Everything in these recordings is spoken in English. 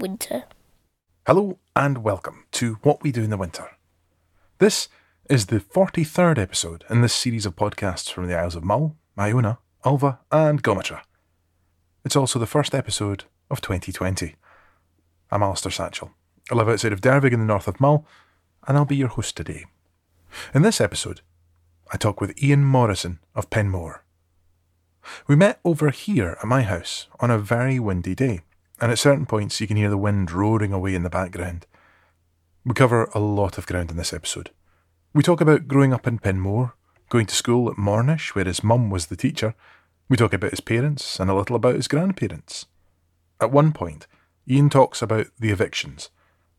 winter. Hello and welcome to What We Do in the Winter. This is the 43rd episode in this series of podcasts from the Isles of Mull, Iona, Ulva, and Gometra. It's also the first episode of 2020. I'm Alistair Satchell. I live outside of Dervaig in the north of Mull, and I'll be your host today. In this episode, I talk with Ian Morrison of Penmore. We met over here at my house on a very windy day, and at certain points you can hear the wind roaring away in the background. We cover a lot of ground in this episode. We talk about growing up in Penmore, going to school at Mornish, where his mum was the teacher. We talk about his parents and a little about his grandparents. At one point, Ian talks about the evictions.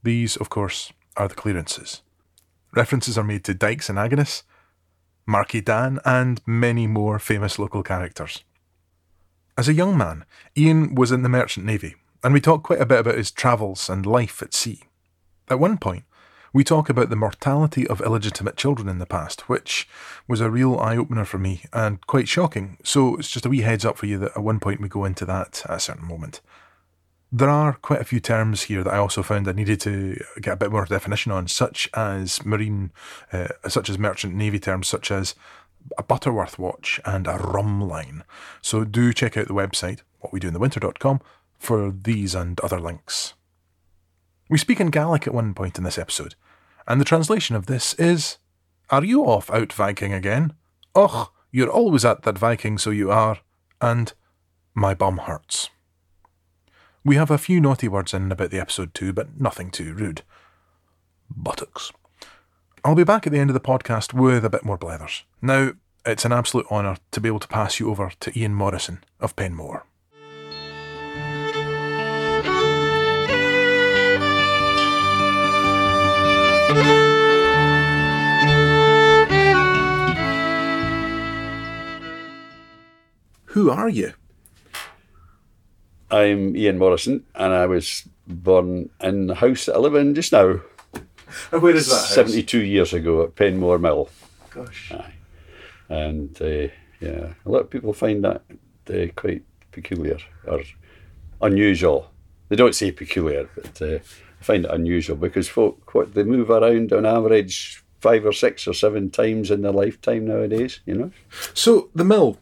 These, of course, are the clearances. References are made to Dykes and Agnes, Marky Dan, and many more famous local characters. As a young man, Ian was in the Merchant Navy, and we talk quite a bit about his travels and life at sea. At one point, we talk about the mortality of illegitimate children in the past, which was a real eye opener for me and quite shocking. So it's just a wee heads up for you that at one point we go into that at a certain moment. There are quite a few terms here that I also found I needed to get a bit more definition on, such as marine, uh, such as merchant navy terms, such as a Butterworth watch and a rhumb line. So do check out the website, whatwedointhewinter.com, for these and other links. We speak in Gaelic at one point in this episode, and the translation of this is Are you off out Viking again? Och, you're always at that Viking, so you are, and My bum hurts. We have a few naughty words in about the episode too, but nothing too rude. Buttocks. I'll be back at the end of the podcast with a bit more blethers. Now, it's an absolute honour to be able to pass you over to Ian Morrison of Penmore. Who are you? I'm Ian Morrison, and I was born in the house that I live in just now, And where is that? house? 72 years ago at Penmore Mill. Gosh. Aye. And uh, yeah, a lot of people find that uh, quite peculiar or unusual. They don't say peculiar, but uh, I find it unusual because folk, what, they move around on average five or six or seven times in their lifetime nowadays, you know? So the mill,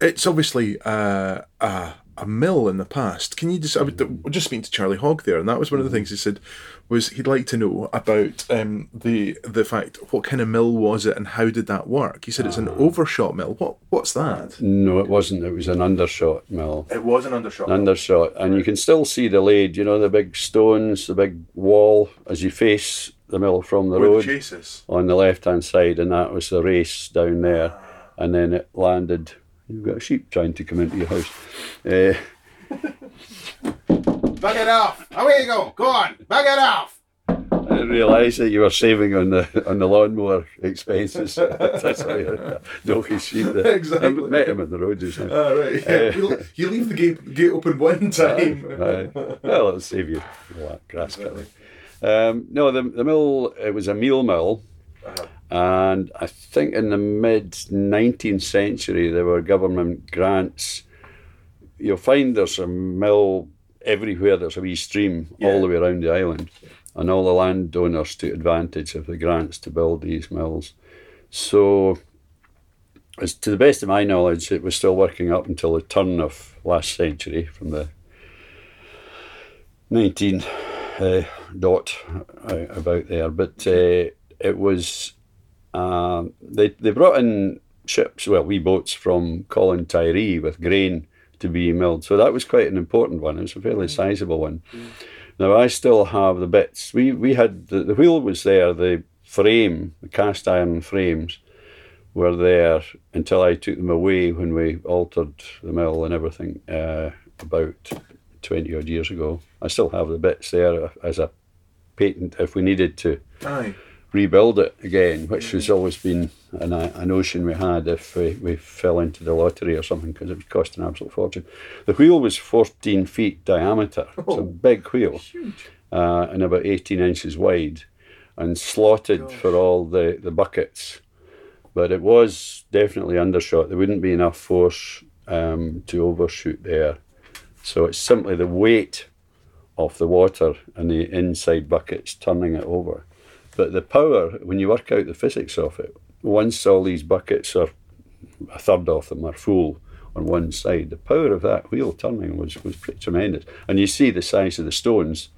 it's obviously uh, a a mill in the past. Can you just? I was just speaking to Charlie Hogg there, and that was one of the mm-hmm. things he said was he'd like to know about um, the the fact what kind of mill was it and how did that work. He said it's an ah. overshot mill. What what's that? No, it wasn't. It was an undershot mill. It was an undershot. undershot, and you can still see the lade. You know the big stones, the big wall as you face the mill from the Where road chase on the left hand side, and that was the race down there, ah. and then it landed. You've got a sheep trying to come into your house. Uh, Bug it off. Away you go. Go on. Bug it off. I didn't realise that you were saving on the on the lawnmower expenses. That's why you dog his sheep there. Exactly. I met him on the road just now. All right. you, you leave the gate gate open one time. Aye. Well, it'll save you grass cutting. Um, no, the, the mill, it was a meal mill. And I think in the mid 19th century, there were government grants. You'll find there's a mill everywhere, there's a wee stream all the way around the island. And all the landowners took advantage of the grants to build these mills. So, as to the best of my knowledge, it was still working up until the turn of last century, from the 19 uh, dot uh, about there. But uh, it was um, they they brought in ships, well, wee boats from Coll and Tiree with grain to be milled. So that was quite an important one. It was a fairly sizable one. Now I still have the bits. We we had the, the wheel was there, the frame, the cast iron frames were there until I took them away when we altered the mill and everything uh, about 20 odd years ago. I still have the bits there as a patent if we needed to Aye. Rebuild it again, which has always been an, a notion we had if we, we fell into the lottery or something because it would cost an absolute fortune. The wheel was 14 feet diameter, it's a big wheel, uh, and about 18 inches wide, and slotted for all the, the buckets. But it was definitely undershot. There wouldn't be enough force um, to overshoot there. So it's simply the weight of the water and the inside buckets turning it over. But the power, when you work out the physics of it, once all these buckets are, a third of them are full on one side, the power of that wheel turning was, was pretty tremendous. And you see the size of the stones.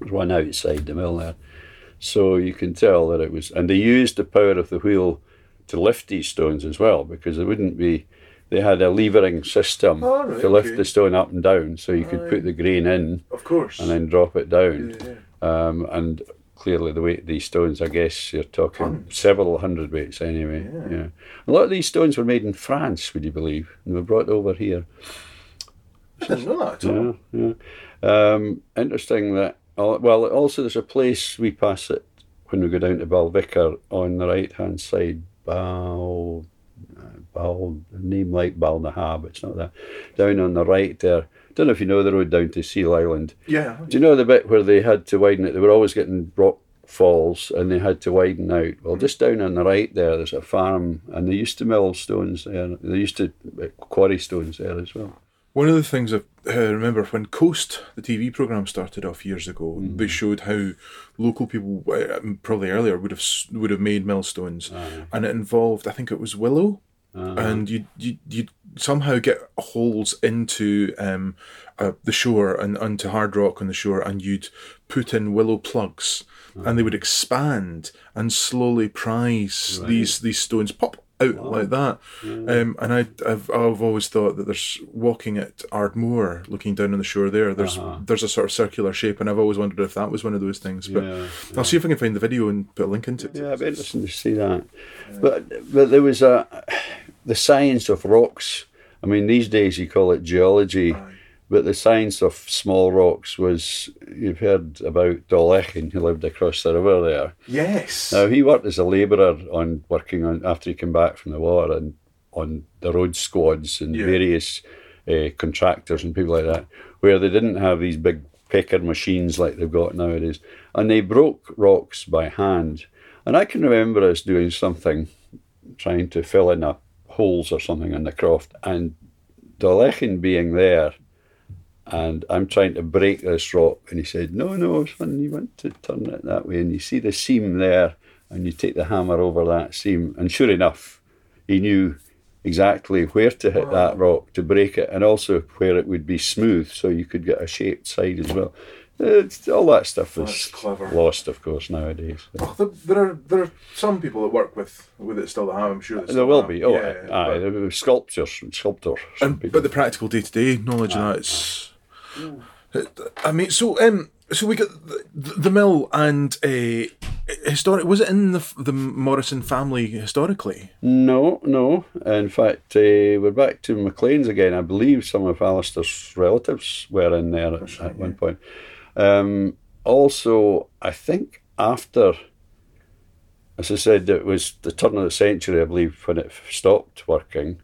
There's one outside the mill there. So you can tell that it was, and they used the power of the wheel to lift these stones as well because they wouldn't be, they had a levering system Oh, right, to lift okay. the stone up and down so you could put the grain in Of course. and then drop it down. Yeah, Um, and clearly, the weight of these stones, I guess you're talking several hundred weights anyway. Yeah. A lot of these stones were made in France, would you believe? And were brought over here. I didn't know that at all. Yeah, yeah. Um, interesting that, well, also there's a place we pass it when we go down to Balvicar on the right hand side, Bal, uh, Bal, name like Balnaha, but it's not that. Down on the right there. Don't know if you know the road down to Seil Island. Yeah. Do you know the bit where they had to widen it? They were always getting rock falls and they had to widen out. Well, just down on the right there, there's a farm and they used to mill stones there. They used to uh, quarry stones there as well. One of the things I remember when Coast, the TV program, started off years ago, they showed how local people, uh, probably earlier, would have would have made millstones, and it involved, I think it was willow, and you you you somehow get holes into um, uh, the shore and onto hard rock on the shore, and you'd put in willow plugs, and they would expand and slowly prise these these stones pop out like that. Um, and I, I've, I've always thought that there's walking at Ardmore, looking down on the shore there. There's there's a sort of circular shape, and I've always wondered if that was one of those things. But Yeah, I'll see if I can find the video and put a link into it. Yeah, it'd be interesting to see that. But but there was a the science of rocks. I mean, these days you call it geology, but the science of small rocks was. You've heard about Dolechin, who lived across the river there. Yes. Now he worked as a labourer on working on after he came back from the war and on the road squads and Yeah. various uh, contractors and people like that, where they didn't have these big picker machines like they've got nowadays, and they broke rocks by hand. And I can remember us doing something, trying to fill in a holes or something in the croft, and Dolechin being there. And I'm trying to break this rock. And he said, No, no, son, you want to turn it that way. And you see the seam there, and you take the hammer over that seam. And sure enough, he knew exactly where to hit that rock to break it, and also where it would be smooth so you could get a shaped side as well. It's, all that stuff is clever. lost, of course, nowadays. Oh, there, are there are some people that work with with it still that have. I'm sure There will have. be. Oh, Yeah, aye, but- will be sculptors, sculptors. And, people. but the practical day to day knowledge of that it's. I mean, so um, so we got the, the mill and a historic. Was it in the the Morrison family historically? No, no. In fact, uh, we're back to McLean's again. I believe some of Alistair's relatives were in there at, at one point. Um, also, I think after, as I said, it was the turn of the century, I believe, when it stopped working.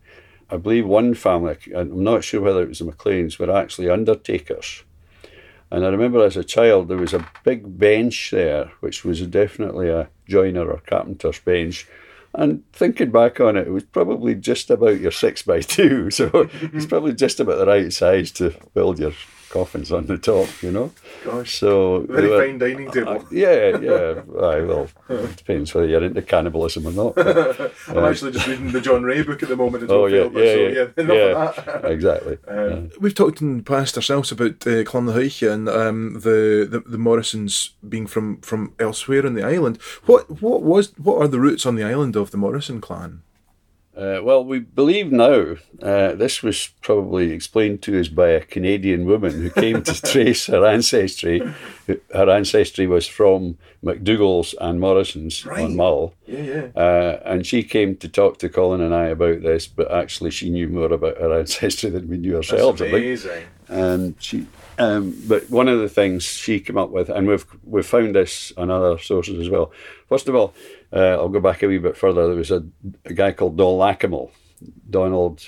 I believe one family, I'm not sure whether it was the McLeans, were actually undertakers. And I remember as a child, there was a big bench there, which was definitely a joiner or carpenter's bench. And thinking back on it, it was probably just about your six by two. So it's probably just about the right size to build your coffins on the top, you know? Gosh, So very were- fine dining table. uh, yeah, yeah. Aye, well, it depends whether you're into cannibalism or not. but- I'm actually just reading the John Ray book at the moment. as oh, well, yeah, Phil, but yeah, so, yeah. enough yeah, of that. exactly. Um, We've talked in the past ourselves about uh, Clonlahuiche and um, the, the the Morrisons being from, from elsewhere on the island. What what was what are the roots on the island of the Morrison clan? Uh, well, we believe now uh, this was probably explained to us by a Canadian woman who came to trace her ancestry. Her ancestry was from McDougall's and Morrison's Right. on Mull. Yeah, yeah. Uh, and she came to talk to Colin and I about this, but actually she knew more about her ancestry than we knew ourselves. Think. amazing. And she, um, but one of the things she came up with, and we've we've found this on other sources as well. First of all, uh, I'll go back a wee bit further. There was a, a guy called Don Lackamel, Donald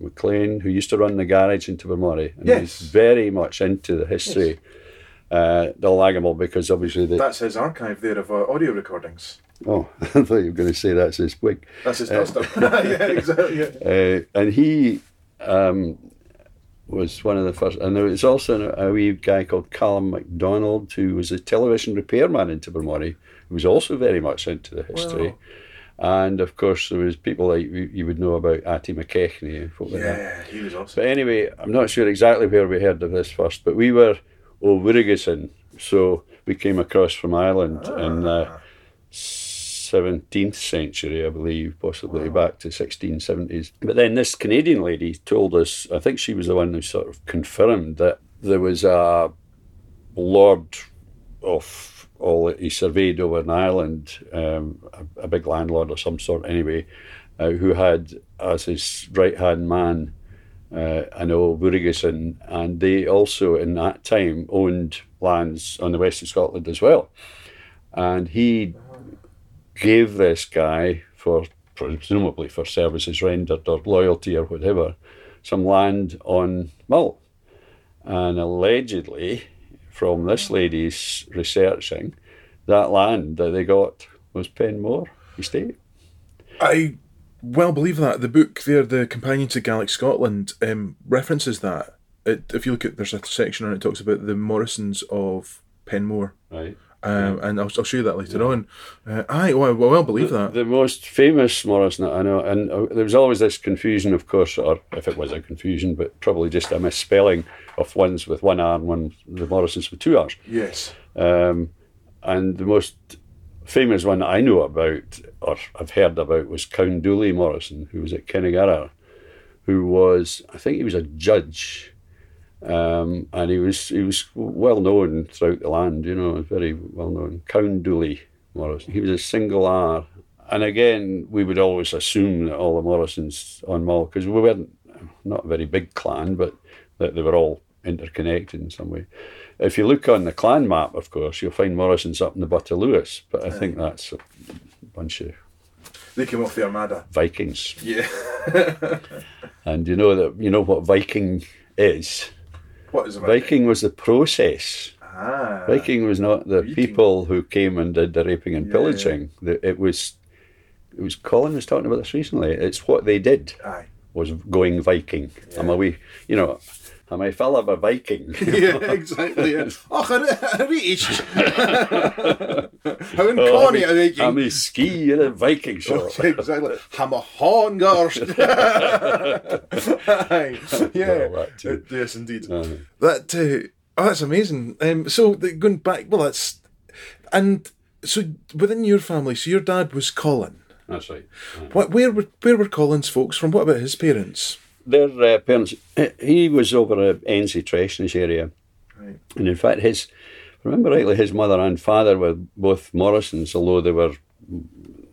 McLean, who used to run the garage in Tobermory, and Yes. he's very much into the history. Uh, Don Lackamel, because obviously the That's his archive there of uh, audio recordings. oh, I thought you were going to say that's his wig. That's his duster. yeah, exactly. Yeah. Uh, and he, um, was one of the first, and there was also a wee guy called Callum MacDonald who was a television repairman in Tobermory, who was also very much into the history. And of course, there was people like you, you would know about Atty McKechnie and folk like that. Yeah, he was awesome. But anyway, I'm not sure exactly where we heard of this first, but we were O'Wurrigason, so we came across from Ireland ah. in the 17th century, I believe, possibly back to 1670s. But then this Canadian lady told us, I think she was the one who sort of confirmed that there was a lord of all he surveyed over an island, um, a, a big landlord of some sort anyway, uh, who had as his right hand man uh, an old Burrigason, and they also in that time owned lands on the west of Scotland as well. And he gave this guy for presumably for services rendered or loyalty or whatever, some land on Mull. And allegedly, from this lady's researching, that land that they got was Penmore Estate. I well believe that. The book there, The Companion to Gaelic Scotland, um, references that. It, if you look at, there's a section on it, talks about the Morrisons of Penmore. Right. Um, and I'll, I'll show you that later on. Uh, I well, well, well believe that. The most famous Morrison I know, and uh, there was always this confusion, of course, or if it was a confusion, but probably just a misspelling of ones with one R and one the Morrisons with two R's. Yes. Um, and the most famous one I know about, or I've heard about, was Count Dooley Morrison, who was at Kinnigarra, who was, I think he was a judge, um, and he was he was well known throughout the land. You know, very well known. Count Dooley Morrison. He was a single R, and again, we would always assume that all the Morrisons on Mull, because we weren't not a very big clan, but that they were all interconnected in some way. If you look on the clan map, of course, you'll find Morrison's up in the Butt of Lewis, but I think that's a bunch of They came off the Armada. Vikings. Yeah. And you know that you know what Viking is. What is? Viking was the process. Ah. Viking was not the Viking. people who came and did the raping and Yeah, pillaging. The- It was. It was Colin was talking about this recently. It's what they did Aye. was going Viking. I'm a wee, you know, am I fella of a Viking? yeah, exactly. Yeah. Och, a, a reach. How in Oh, I'm a- they? I'm a ski in a Viking shirt. exactly. I'm a horngorst. Aye. yeah. Too. Uh, yes, indeed. Uh, That uh, oh, that's amazing. Um, so the, going back, well, that's and so within your family. So your dad was Colin. that's right. What? Where were where were Colin's folks from? What about his parents? Their uh, parents, he was over at Ensie Treshnish area. Right. And in fact, his, if I remember rightly, his mother and father were both Morrisons, although they were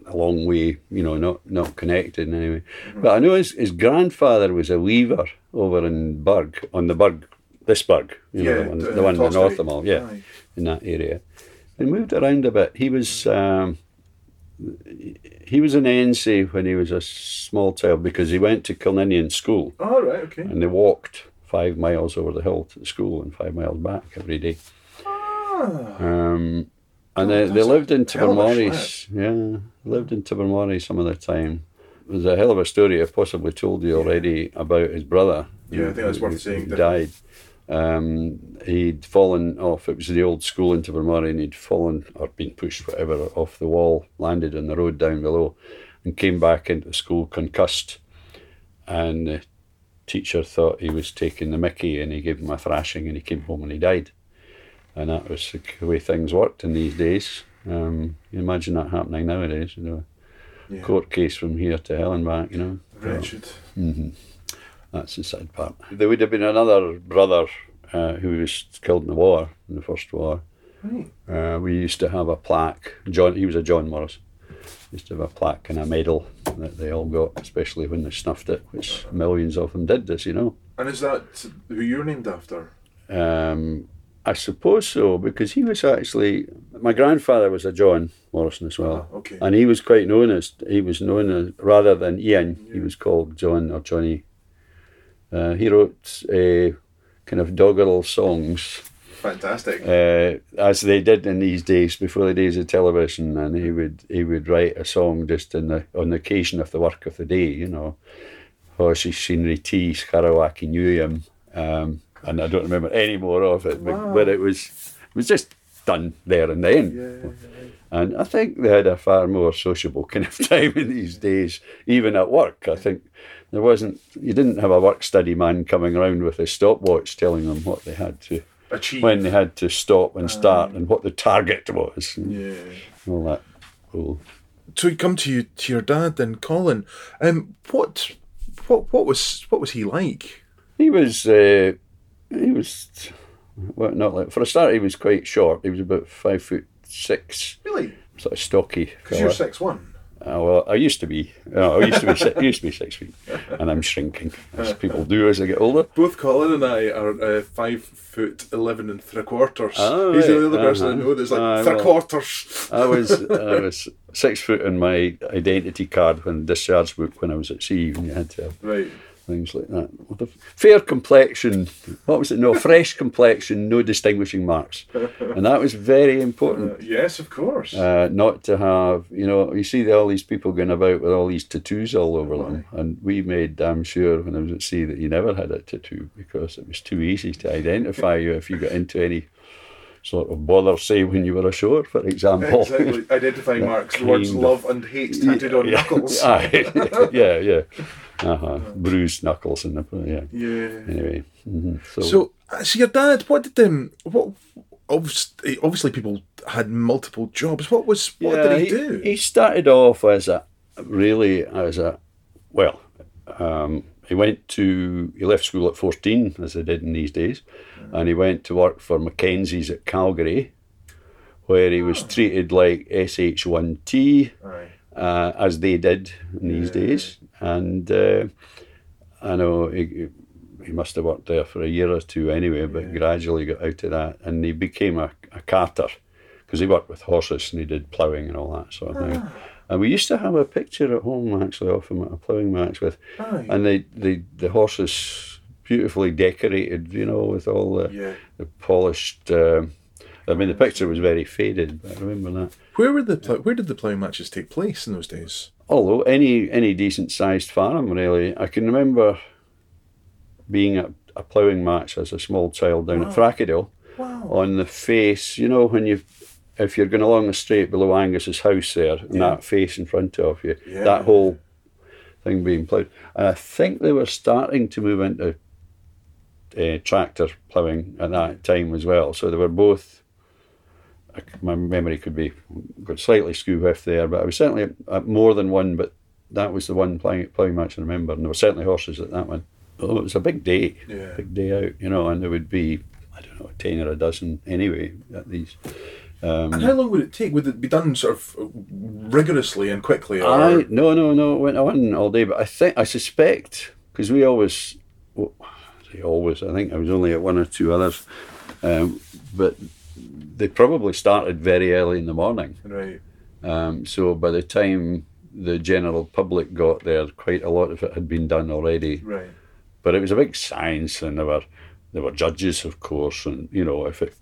a long way, you know, not, not connected in any way. But I know his, his grandfather was a weaver over in Burg, on the Burg, this Burg, you know, the one, the- the one in the Tosbury. north of Mull, yeah, Aye. in that area. And moved around a bit. He was. Um, he was an NC when he was a small child because he went to Kilninian school All right. Okay. and they walked five miles over the hill to the school and five miles back every day. Ah, Um, and they, they lived in Tobermory. Yeah, lived in Tobermory some of the time. There's a hell of a story I've possibly told you already about his brother. Yeah, I think that's who- worth saying, who definitely. Um, he'd fallen off. It was the old school in Tobermory, and he'd fallen or been pushed, whatever, off the wall, landed on the road down below, and came back into the school concussed. And the teacher thought he was taking the Mickey, and he gave him a thrashing, and he came home and he died. And that was the way things worked in these days. Um, you imagine that happening nowadays, you know, Yeah. court case from here to hell and back, you know. wretched. That's the sad part. There would have been another brother uh, who was killed in the war, in the First War. Right. Uh, we used to have a plaque. John, he was a John Morris. Used to have a plaque and a medal that they all got, especially when they snuffed it, which millions of them did. This, you know. And is that who you're named after? Um, I suppose so because he was actually my grandfather was a John Morrison as well, Ah, okay. and he was quite known as he was known as rather than Ian, he was called John or Johnny. Uh, he wrote uh, kind of doggerel songs Fantastic. uh, as they did in these days before the days of television, and he would he would write a song just in the on the occasion of the work of the day, you know. Horses scenery tea, Scarawaki knew him, um, and I don't remember any more of it. But, but it was it was just done there and then. And I think they had a far more sociable kind of time in these days, even at work. I think there wasn't, you didn't have a work study man coming around with a stopwatch telling them what they had to, Achieve. when they had to stop and start and what the target was yeah. all that. Cool. So we come to you to your dad then, Colin. Um, what, what, what was what was he like? He was, uh, he was, well, not like, for a start, he was quite short. He was about five foot six, Really? sort of stocky. Because you're six one. Uh, well, I used to be. No, I used to be. si- I used to be six feet, and I'm shrinking as people do as they get older. Both Colin and I are uh, five foot eleven and three quarters. Oh, He's the right. only other person I Uh-huh. know that's like Aye, three well. quarters. I was I was six foot in my identity card when discharge book when I was at sea, and you had to have Right. Things like that. A fair complexion, what was it? No, fresh complexion, no distinguishing marks, and that was very important. Uh, yes, of course. Uh, not to have, you know, you see all these people going about with all these tattoos all over them, and we made damn sure when I was at sea that you never had a tattoo because it was too easy to identify you if you got into any sort of bother, say when you were ashore, for example. exactly. Identifying marks. The words of- love and hate tattooed on yeah. knuckles. Aye. yeah, yeah. Uh-huh. Bruised knuckles and the yeah. Yeah. Anyway, hmm so, So, uh, so your dad, what did um, what? Obviously, obviously, people had multiple jobs. What was what yeah, did he, do? He started off as a really as a well. Um, he went to he left school at fourteen, as they did in these days, and he went to work for Mackenzie's at Calgary, where he was treated like SH one T. Aye. uh, as they did in these days. And uh, I know he, he must have worked there for a year or two anyway, but gradually got out of that. And he became a, a carter because he worked with horses and he did ploughing and all that sort of thing. And we used to have a picture at home actually of him at a ploughing match with, Aye. and the, the, the horses beautifully decorated, you know, with all the, Yeah. the polished. Uh, I mean, the picture was very faded, but I remember that. Where were the where did the ploughing matches take place in those days? although any any decent sized farm really i can remember being at a ploughing match as a small child down at Frackadale Wow. on the face you know when you if you're going along the straight below angus's house there and Yeah. that face in front of you Yeah. that whole thing being ploughed and i think they were starting to move into uh, tractor ploughing at that time as well so they were both my memory could be got slightly skew whiff there, but I was certainly at, at more than one. But that was the one ploughing, ploughing match I remember, and there were certainly horses at that one. Oh, it was a big day, Yeah. big day out, you know, and there would be I don't know ten or a dozen anyway at these. Um, And how long would it take? Would it be done sort of rigorously and quickly? Or? I no no no it went on all day, but I think I suspect because we always, well, always I think I was only at one or two others, um, but they probably started very early in the morning. Right. Um, so by the time the general public got there, quite a lot of it had been done already. Right. But it was a big science, and there were there were judges, of course, and you know if it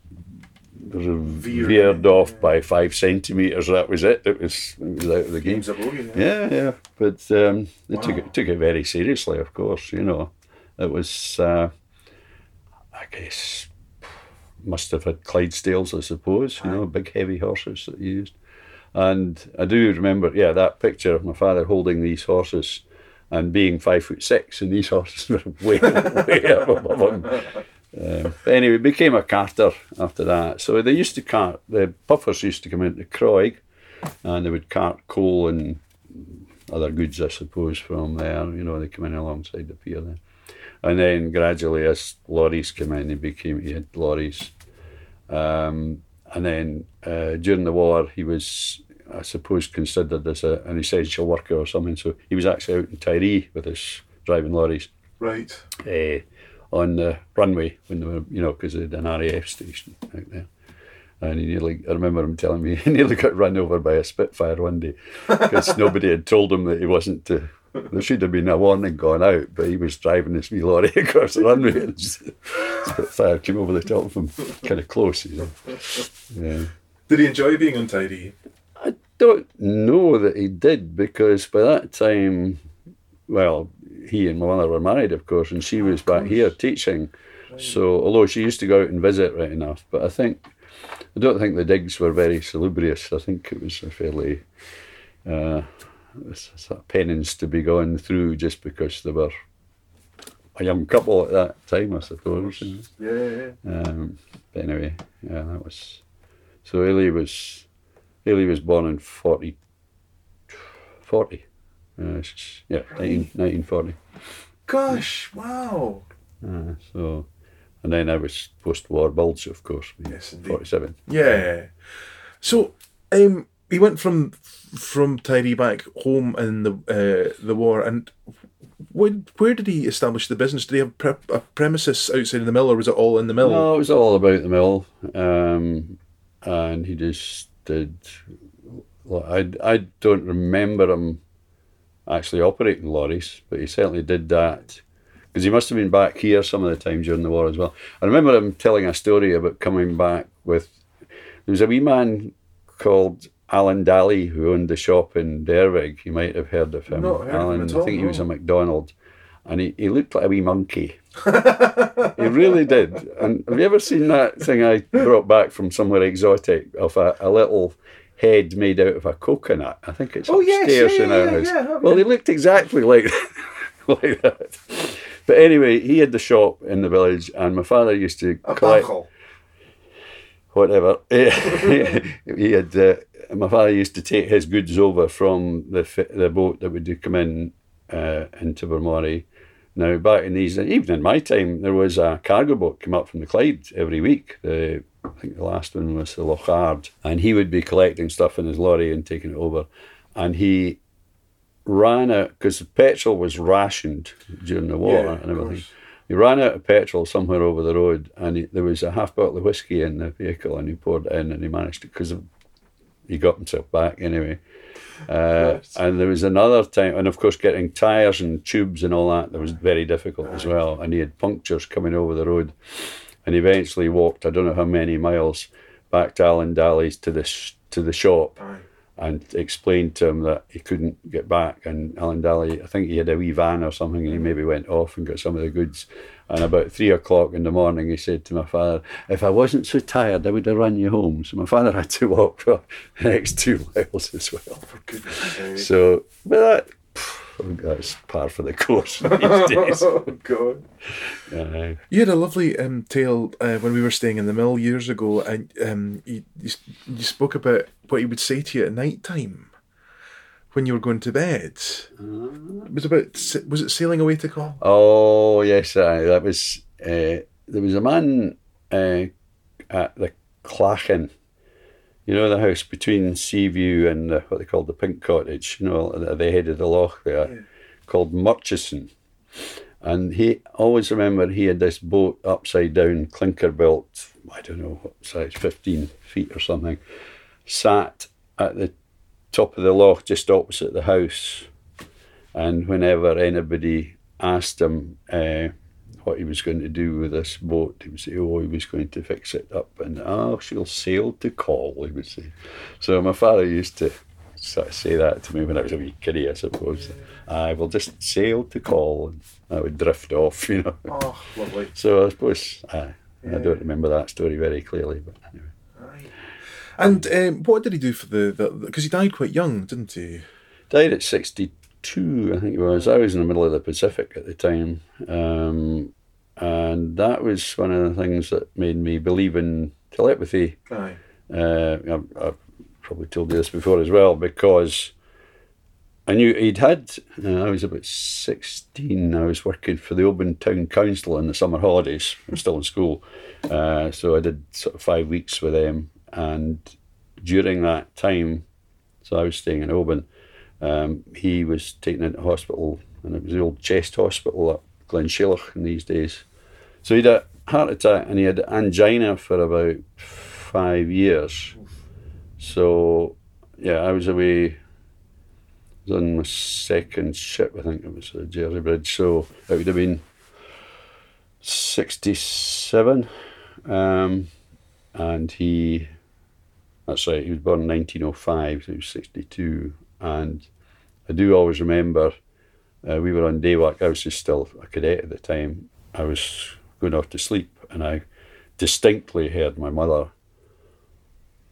veered off by five centimeters, that was it. It was it was out of the game. Games a bogey. Yeah, yeah. But um, they took it took it very seriously, of course. You know, it was. Uh, I guess must have had Clydesdales, I suppose. You know, big heavy horses that he used. And I do remember, yeah, that picture of my father holding these horses and being five foot six, and these horses were way, way up above him. Um, but anyway, became a carter after that. So they used to cart, the puffers used to come into Croig and they would cart coal and other goods, I suppose, from there. You know, they come in alongside the pier there. And then gradually, as lorries came in, he became, he had lorries. Um, and then uh, during the war, he was, I suppose, considered as a, an essential worker or something. So he was actually out in Tiree with us driving lorries Right. uh, on the runway when they were, you know, because they had an RAF station out there. And he nearly, I remember him telling me, he nearly got run over by a Spitfire one day because nobody had told him that he wasn't to. There should have been a warning gone out, but he was driving his wee lorry across the runway and Spitfire came over the top of him, kind of close, you know. Yeah. Did he enjoy being untidy? I don't know that he did because by that time, well, he and my mother were married, of course, and she was back here teaching. So, although she used to go out and visit, right enough, but I think I don't think the digs were very salubrious. I think it was a fairly uh, penance to be going through just because they were a young couple at that time, I suppose. Yeah, yeah. Um, but anyway, yeah, that was. So Ailey was, Ailey was born in 40, 40. Uh, yeah, 19, 1940. Gosh, wow. Uh, so, and then I was post-war Bulge, of course. Yes, indeed. 47. Yeah. So, um, he went from from Tiree back home in the uh, the war, and when, where did he establish the business? Did he have pre- a premises outside of the mill, or was it all in the mill? No, it was all about the mill, um, and he just did. I I don't remember him actually operating lorries, but he certainly did that because he must have been back here some of the time during the war as well. I remember him telling a story about coming back with. There was a wee man called Alan Daly who owned the shop in Dervaig. You might have heard of him. Not heard of him Alan, at I think all, he was a McDonald, and he, he looked like a wee monkey. He really did. And have you ever seen that thing I brought back from somewhere exotic of a, a little head made out of a coconut? I think it's Oh, yes, upstairs yeah, in our yeah, house. yeah, well, he looked exactly like like that. But anyway, he had the shop in the village, and my father used to a collect buckle. whatever. he had. Uh, my father used to take his goods over from the the boat that would come in uh, into Bermory. Now, back in these, even in my time, there was a cargo boat come up from the Clyde every week. The, I think the last one was the Lochard, and he would be collecting stuff in his lorry and taking it over. And he ran out because petrol was rationed during the war Yeah, and everything. He ran out of petrol somewhere over the road, and he, there was a half bottle of whiskey in the vehicle, and he poured it in, and he managed to because he got himself back anyway. Uh, Yes. And there was another time, and of course, getting tires and tubes and all that, that was very difficult as well. And he had punctures coming over the road, and eventually walked I don't know how many miles back to Alan Daly's to the sh- to the shop Aye. and explained to him that he couldn't get back. And Alan Daly, I think he had a wee van or something, and he maybe went off and got some of the goods. And about three o'clock in the morning, he said to my father, "If I wasn't so tired, I would have run you home." So my father had to walk for the next two miles as well. For. So, but that. Pff, That's par for the course these days. oh God! Uh, You had a lovely um, tale uh, when we were staying in the mill years ago, and um, you, you you spoke about what he would say to you at night time when you were going to bed. It was about was it sailing away to call? Oh yes, aye, that was. Uh, there was a man uh, at the Clachan, you know, the house between Seaview and the, what they called the Pink Cottage, you know, at the head of the loch there, Yeah. called Murchison. And he always remembered he had this boat upside down, clinker built, I don't know what size, 15 feet or something, sat at the top of the loch just opposite the house. And whenever anybody asked him uh, what he was going to do with this boat, he would say, Oh, he was going to fix it up. And, oh, she'll sail to call, he would say. So my father used to sort of say that to me when I was a wee kiddie, I suppose. I will just sail to call. And I would drift off, you know. Oh, lovely. So I suppose I, I don't remember that story very clearly, but anyway. And um, what did he do for the? Because he died quite young, didn't he? Died at 62, I think it was. I was in the middle of the Pacific at the time. Um, and that was one of the things that made me believe in telepathy. Aye. Uh, I've, I've probably told you this before as well, because I knew he'd had, uh, I was about 16, I was working for the Oban Town Council in the summer holidays. I'm still in school. Uh, so I did sort of five weeks with them. And during that time, so I was staying in Oban, um, he was taken into hospital, and it was the old chest hospital at Glenshellach in these days. So he had a heart attack and he had angina for about five years. So, yeah, I was away. I was on my second ship, I think it was the Jersey Bridge. So it would have been 67. Um, and he, that's right, he was born in 1905, so he was 62. And I do always remember uh, we were on day work. I was just still a cadet at the time. I was going off to sleep, and I distinctly heard my mother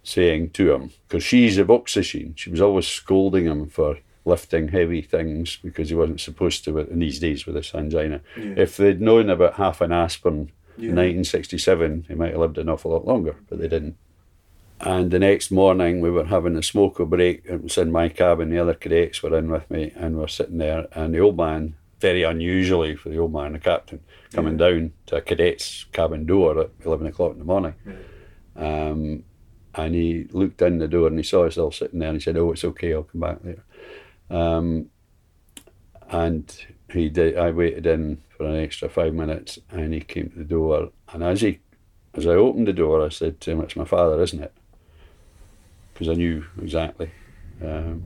saying to him, because she's a boxician, she was always scolding him for lifting heavy things because he wasn't supposed to in these days with his angina. Yeah. If they'd known about half an aspirin Yeah. in 1967, he might have lived an awful lot longer, but they didn't. And the next morning, we were having a smoke or break. It was in my cabin. The other cadets were in with me, and we're sitting there. And the old man, very unusually for the old man, the captain, coming down to a cadet's cabin door at 11 o'clock in the morning. Um, and he looked in the door and he saw us all sitting there and he said, Oh, it's okay, I'll come back later. Um, and he did. I waited in for an extra five minutes and he came to the door. And as he, as I opened the door, I said to him, It's my father, isn't it? Because I knew exactly. Um,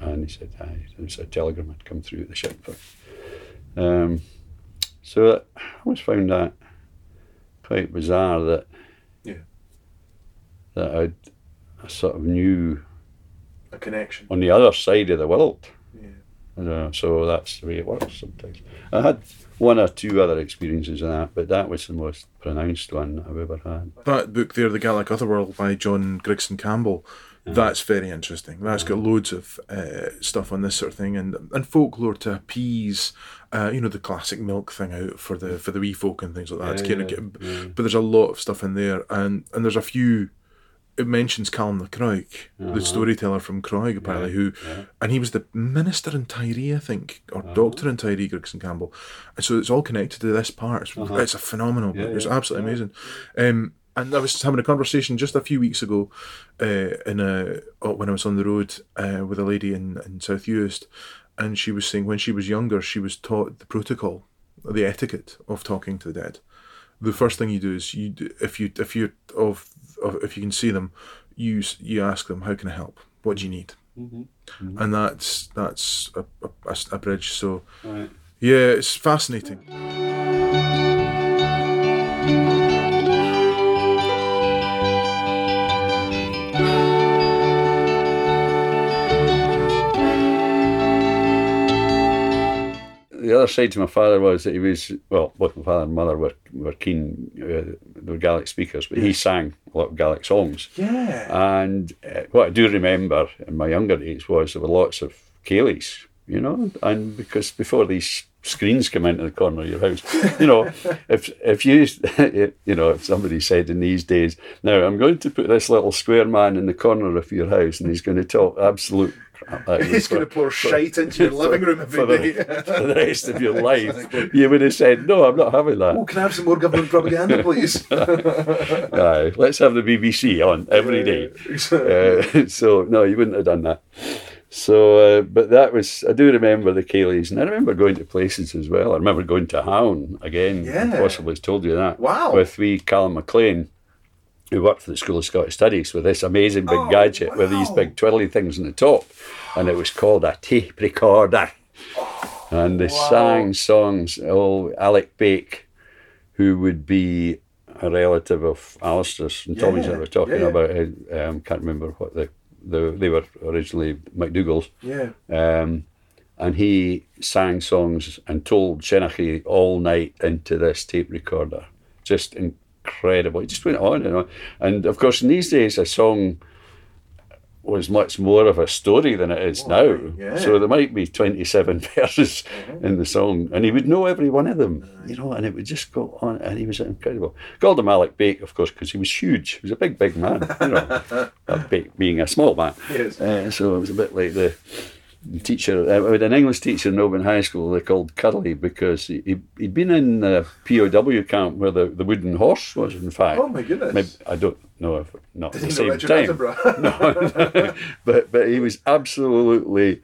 and he said, Aye, it was a telegram had come through the ship. Um, so I always found that quite bizarre that Yeah. that I'd, I sort of knew A connection. on the other side of the world. Yeah. So that's the way it works sometimes. I had one or two other experiences of that, but that was the most pronounced one I've ever had. That book there, The Gaelic Otherworld by John Gregorson Campbell, that's very interesting. That's got loads of uh, stuff on this sort of thing and and folklore to appease, uh, you know, the classic milk thing out for the for the wee folk and things like that. to kind of get, But there's a lot of stuff in there, and and there's a few. It mentions Callum the Croig, the storyteller from Croig, apparently, who, and he was the minister in Tiree, I think, or doctor in Tiree, Gregorson Campbell, and so it's all connected to this part. It's, it's a phenomenal book. It's absolutely amazing. Um, and I was having a conversation just a few weeks ago, uh, in a oh, when I was on the road uh, with a lady in in South Uist, and she was saying when she was younger, she was taught the protocol, the etiquette of talking to the dead. The first thing you do is you if you if you of, of if you can see them, you you ask them how can I help? What do you need? Mm-hmm. Mm-hmm. And that's that's a, a, a bridge. So Right. yeah, it's fascinating. The other side to my father was that he was, well, both my father and mother were, were keen, uh, they were Gaelic speakers, but he sang a lot of Gaelic songs. Yeah. And uh, what I do remember in my younger days was there were lots of ceilidhs, you know, and because before these screens come into the corner of your house, you know, if if you you know if somebody said in these days, now I'm going to put this little square man in the corner of your house and he's going to talk absolute crap at He's going to pour shite into your living room for the, day. for the rest of your life, you would have said, "No, I'm not having that." Oh, can I have some more government propaganda, please? Aye, let's have the BBC on every day. Uh, so no, you wouldn't have done that. So, uh, but that was I do remember the ceilidhs, and I remember going to places as well. I remember going to Hown again. Yeah. possibly told you that. Wow. With wee Callum McLean, who worked for the School of Scottish Studies with this amazing big Oh, gadget with these wow. big twirly things on the top, and it was called a tape recorder. And they sang songs. Oh, Alec Beag, who would be a relative of Alistair's and Tommy's Yeah, that we're talking yeah, about. I um, can't remember what the, the they were originally McDougall's. yeah. Um, and he sang songs and told Shenachie all night into this tape recorder. Just incredible. It just went on and on. And of course, in these days, a song was much more of a story than it is now. yeah. So there might be 27 verses in the song, and he would know every one of them, you know, and it would just go on, and he was incredible. Called him Alec Beag, of course, because he was huge. He was a big, big man, you know, Beag being a small man. Yes. Uh, so it was a bit like the teacher, uh, I had an English teacher in Oban High School they called Curly because he, he, he'd been in the POW camp where the, the wooden horse was, in fact. Oh my goodness. Maybe, I don't know if not at the he same time. No, but but he was absolutely,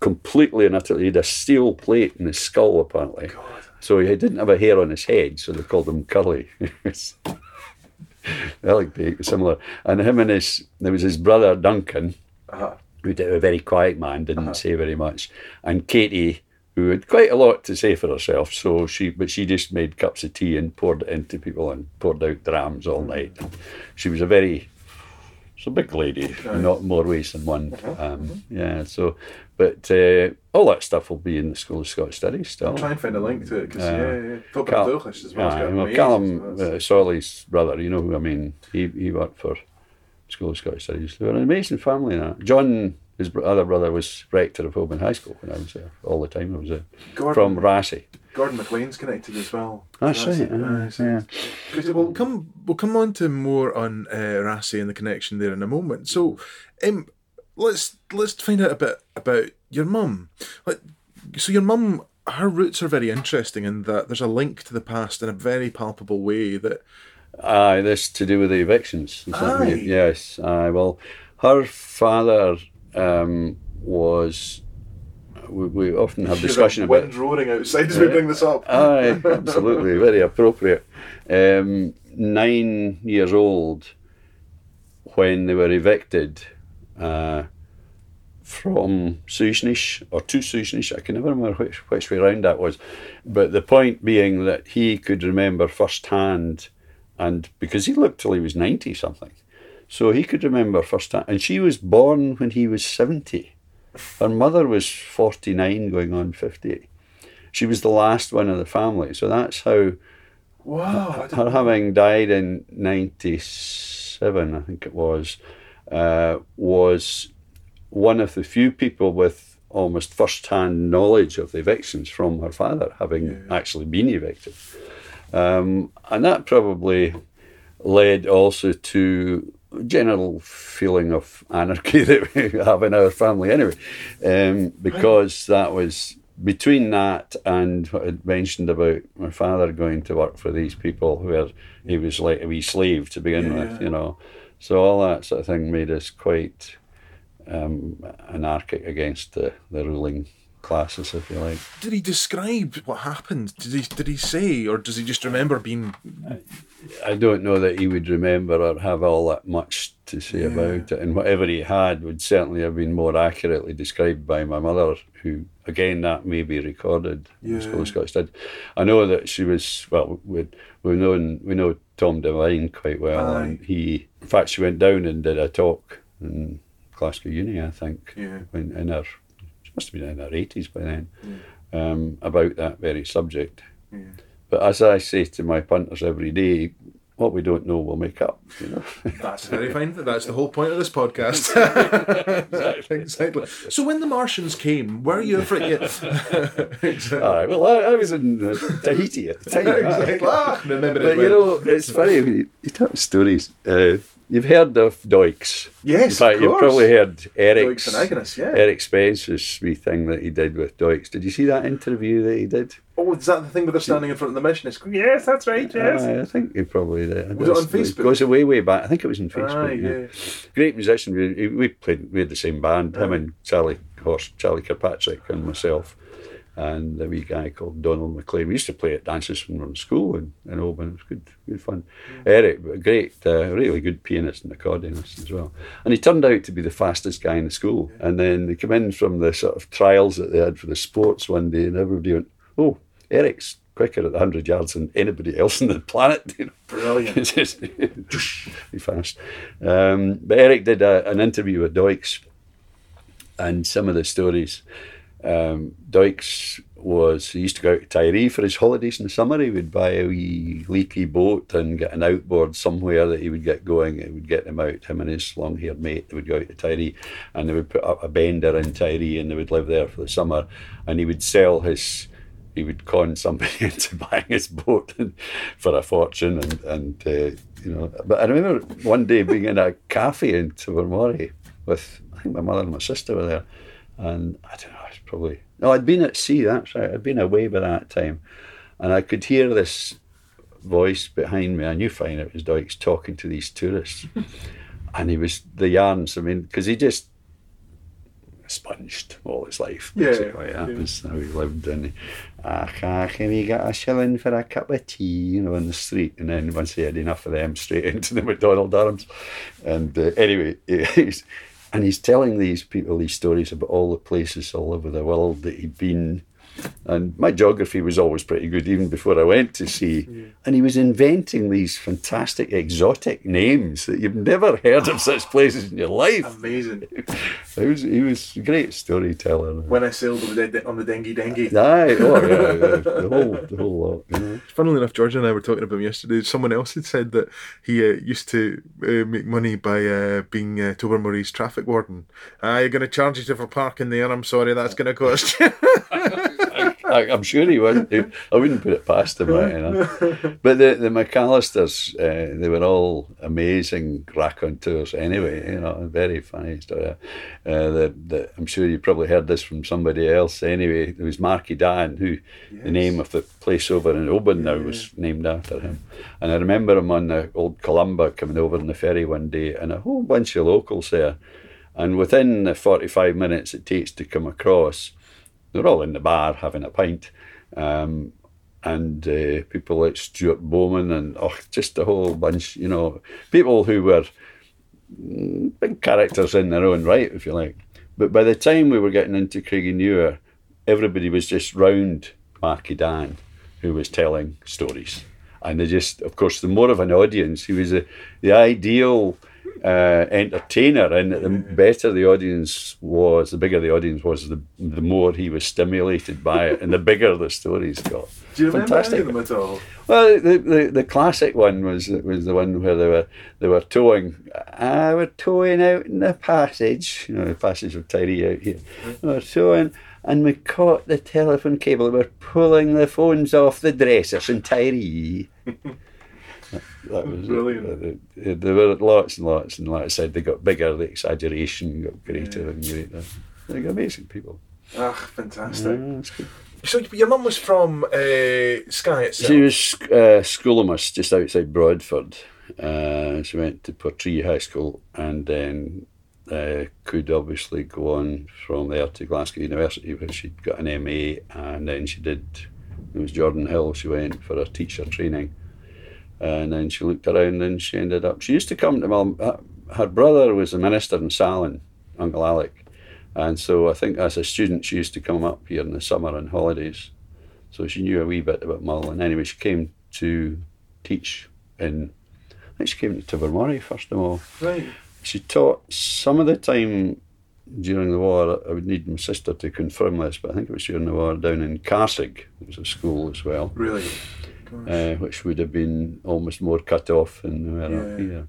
completely and utterly. He had a steel plate in his skull apparently. God. So he didn't have a hair on his head, so they called him Curly. Beag was similar, and him and his there was his brother Duncan, Uh-huh. Who did a very quiet man, didn't say very much, and Katie, who had quite a lot to say for herself. So she, but she just made cups of tea and poured it into people and poured out drams all night. She was a very She's a big lady, not more ways than one. Um, yeah, so, but uh, all that stuff will be in the School of Scottish Studies still. I'll try and find a link to it because Uh, yeah, yeah. Top Cal- as well. Aye, well, Callum uh, Solly's brother, you know who I mean, he, he worked for School of Scottish Studies. They were an amazing family. Now. John, his other brother, was rector of Holborn High School when I was there all the time. I was there Gordon, from Raasay. Gordon McLean's connected as well. That's Raasay, right. aye, aye, yeah. Because we'll come we'll come on to more on uh, Raasay and the connection there in a moment. So, um, let's let's find out a bit about your mum. Like, so your mum, her roots are very interesting in that there's a link to the past in a very palpable way. That Aye, this to do with the evictions. Aye. Yes. Aye. Well, her father um, was. We, we often have discussion about. wind roaring outside as we bring this up. Aye, absolutely, very appropriate. Um, nine years old when they were evicted uh, from Suishnish or to Suishnish. I can never remember which, which way round that was. But the point being that he could remember firsthand, and because he looked till he was 90 something, so he could remember firsthand. And she was born when he was 70. Her mother was 49 going on 50 she was the last one of the family. So that's how wow, I her having died in '97, I think it was, uh, was one of the few people with almost first-hand knowledge of the evictions from her father, having actually been evicted, um, and that probably led also to general feeling of anarchy that we have in our family anyway, um, because that was between that and what I'd mentioned about my father going to work for these people where he was like a wee slave to begin with, you know. So all that sort of thing made us quite um, anarchic against the, the ruling classes, if you like. Did he describe what happened? Did he did he say, or does he just remember being? I don't know that he would remember or have all that much to say about it. And whatever he had would certainly have been more accurately described by my mother, who, again, that may be recorded. Yeah. Yeah. School Scottish did. I know that she was, well, we, we, know, we know Tom Devine quite well. And he, in fact, she went down and did a talk in Glasgow Uni, I think, Yeah. when, in her, must have been in her 80s by then, um, about that very subject. But as I say to my punters every day, what we don't know, we'll make up. You know. That's very fine. That's the whole point of this podcast. exactly, exactly. So when the Martians came, were you afraid? Yeah. exactly. Aye, well, I, I was in uh, Tahiti at the time. exactly. Ah, remember it But you know, it's funny you, you tell stories. Uh, you've heard of Doix. Yes, In fact, you've probably heard Eric's, Agnes, yeah. Eric Spence's wee thing that he did with Doix. Did you see that interview that he did? Oh, is that the thing where they're standing in front of the mission? It's, yes, that's right. Yes. Aye, I think he probably did. Was it on Facebook? It goes way, way back. I think it was on Facebook. Aye, yeah. yeah. Great musician. We, we played. We had the same band. Him and Charlie Horse, Charlie Kirkpatrick, and myself, and a wee guy called Donald McLean. We used to play at dances when we were in school in, in Oban. It was good, good fun. Eric, a great, uh, really good pianist and accordionist as well. And he turned out to be the fastest guy in the school. And then they came in from the sort of trials that they had for the sports one day, and everybody went, "Oh, Eric's." Quicker at the 100 yards than anybody else on the planet. You know? Brilliant. Just fast. Um, but Eric did a, an interview with Doix, and some of the stories. Um, Doix was he used to go out to Tiree for his holidays in the summer. He would buy a wee leaky boat and get an outboard somewhere that he would get going. It would get them out. Him and his long-haired mate. They would go out to Tiree, and they would put up a bender in Tiree, and they would live there for the summer. And he would sell his he would con somebody into buying his boat for a fortune and, and uh, you know but I remember one day being in a cafe in Tobermory with I think my mother and my sister were there and I don't know probably no I'd been at sea that's right I'd been away by that time and I could hear this voice behind me I knew fine it was Doix talking to these tourists and he was the yarns I mean because he just sponged all his life. Yeah, Basically, that yeah. was how he lived. And ah, ca- can we get a shilling for a cup of tea? You know, in the street. And then once he had enough of them, straight into the MacDonald Arms. And uh, anyway, he's, and he's telling these people these stories about all the places all over the world that he'd been And my geography was always pretty good, even before I went to sea. And he was inventing these fantastic exotic names that you've never heard of such places in your life. Amazing. He was, he was a great storyteller. When I sailed on the, on the Dengi Dengi. Aye, oh yeah, yeah, the whole, the whole lot. You know. Funnily enough, George and I were talking about him yesterday. Someone else had said that he uh, used to uh, make money by uh, being uh, Tobermory's traffic warden. Ah, you're going to charge you for parking there. I'm sorry, that's going to cost you. I, I'm sure he would. I wouldn't put it past him. Right, you know. But the the McAllisters, uh, they were all amazing raconteurs. Anyway, you know, very funny story. Uh, the, the, I'm sure you probably heard this from somebody else. Anyway, there was Marky Dan, who the name of the place over in Oban now was named after him. And I remember him on the old Columba coming over on the ferry one day, and a whole bunch of locals there. And within the 45 minutes it takes to come across, they're all in the bar having a pint. Um, and uh, people like Stuart Bowman and oh, just a whole bunch, you know, people who were mm, big characters in their own right, if you like. But by the time we were getting into Craignure everybody was just round Marky Dan, who was telling stories. And they just, of course, the more of an audience, he was a, the ideal uh, entertainer, and the better the audience was, the bigger the audience was, the the more he was stimulated by it, and the bigger the stories got. Do you remember Fantastic. any of them at all? Well, the, the, the classic one was was the one where they were they were towing. I were towing out in the passage, you know, the passage of Tiree out here. They were towing, and we caught the telephone cable. We were pulling the phones off the dressers in Tiree. That, was Brilliant. There, there were lots and lots, and like I said, they got bigger. The exaggeration got greater and greater. They're amazing people. Ah, fantastic. Yeah. So your mum was from uh, Skye itself. She was uh, just outside Broadford. Uh, she went to Portree High School and then uh, could obviously go on from there to Glasgow University where she'd got an MA and then she did, it was Jordanhill, she went for her teacher training. Uh, and then she looked around and she ended up, she used to come to Mum, uh, her- her brother was a minister in Salen, Uncle Alec. And so I think as a student she used to come up here in the summer and holidays. So she knew a wee bit about Mull. And anyway, she came to teach in, I think she came to Tobermory first of all. Right. She taught some of the time during the war. I would need my sister to confirm this, but I think it was during the war down in Carsaig. It was a school as well, Really? Uh, which would have been almost more cut off than we were up Yeah. here.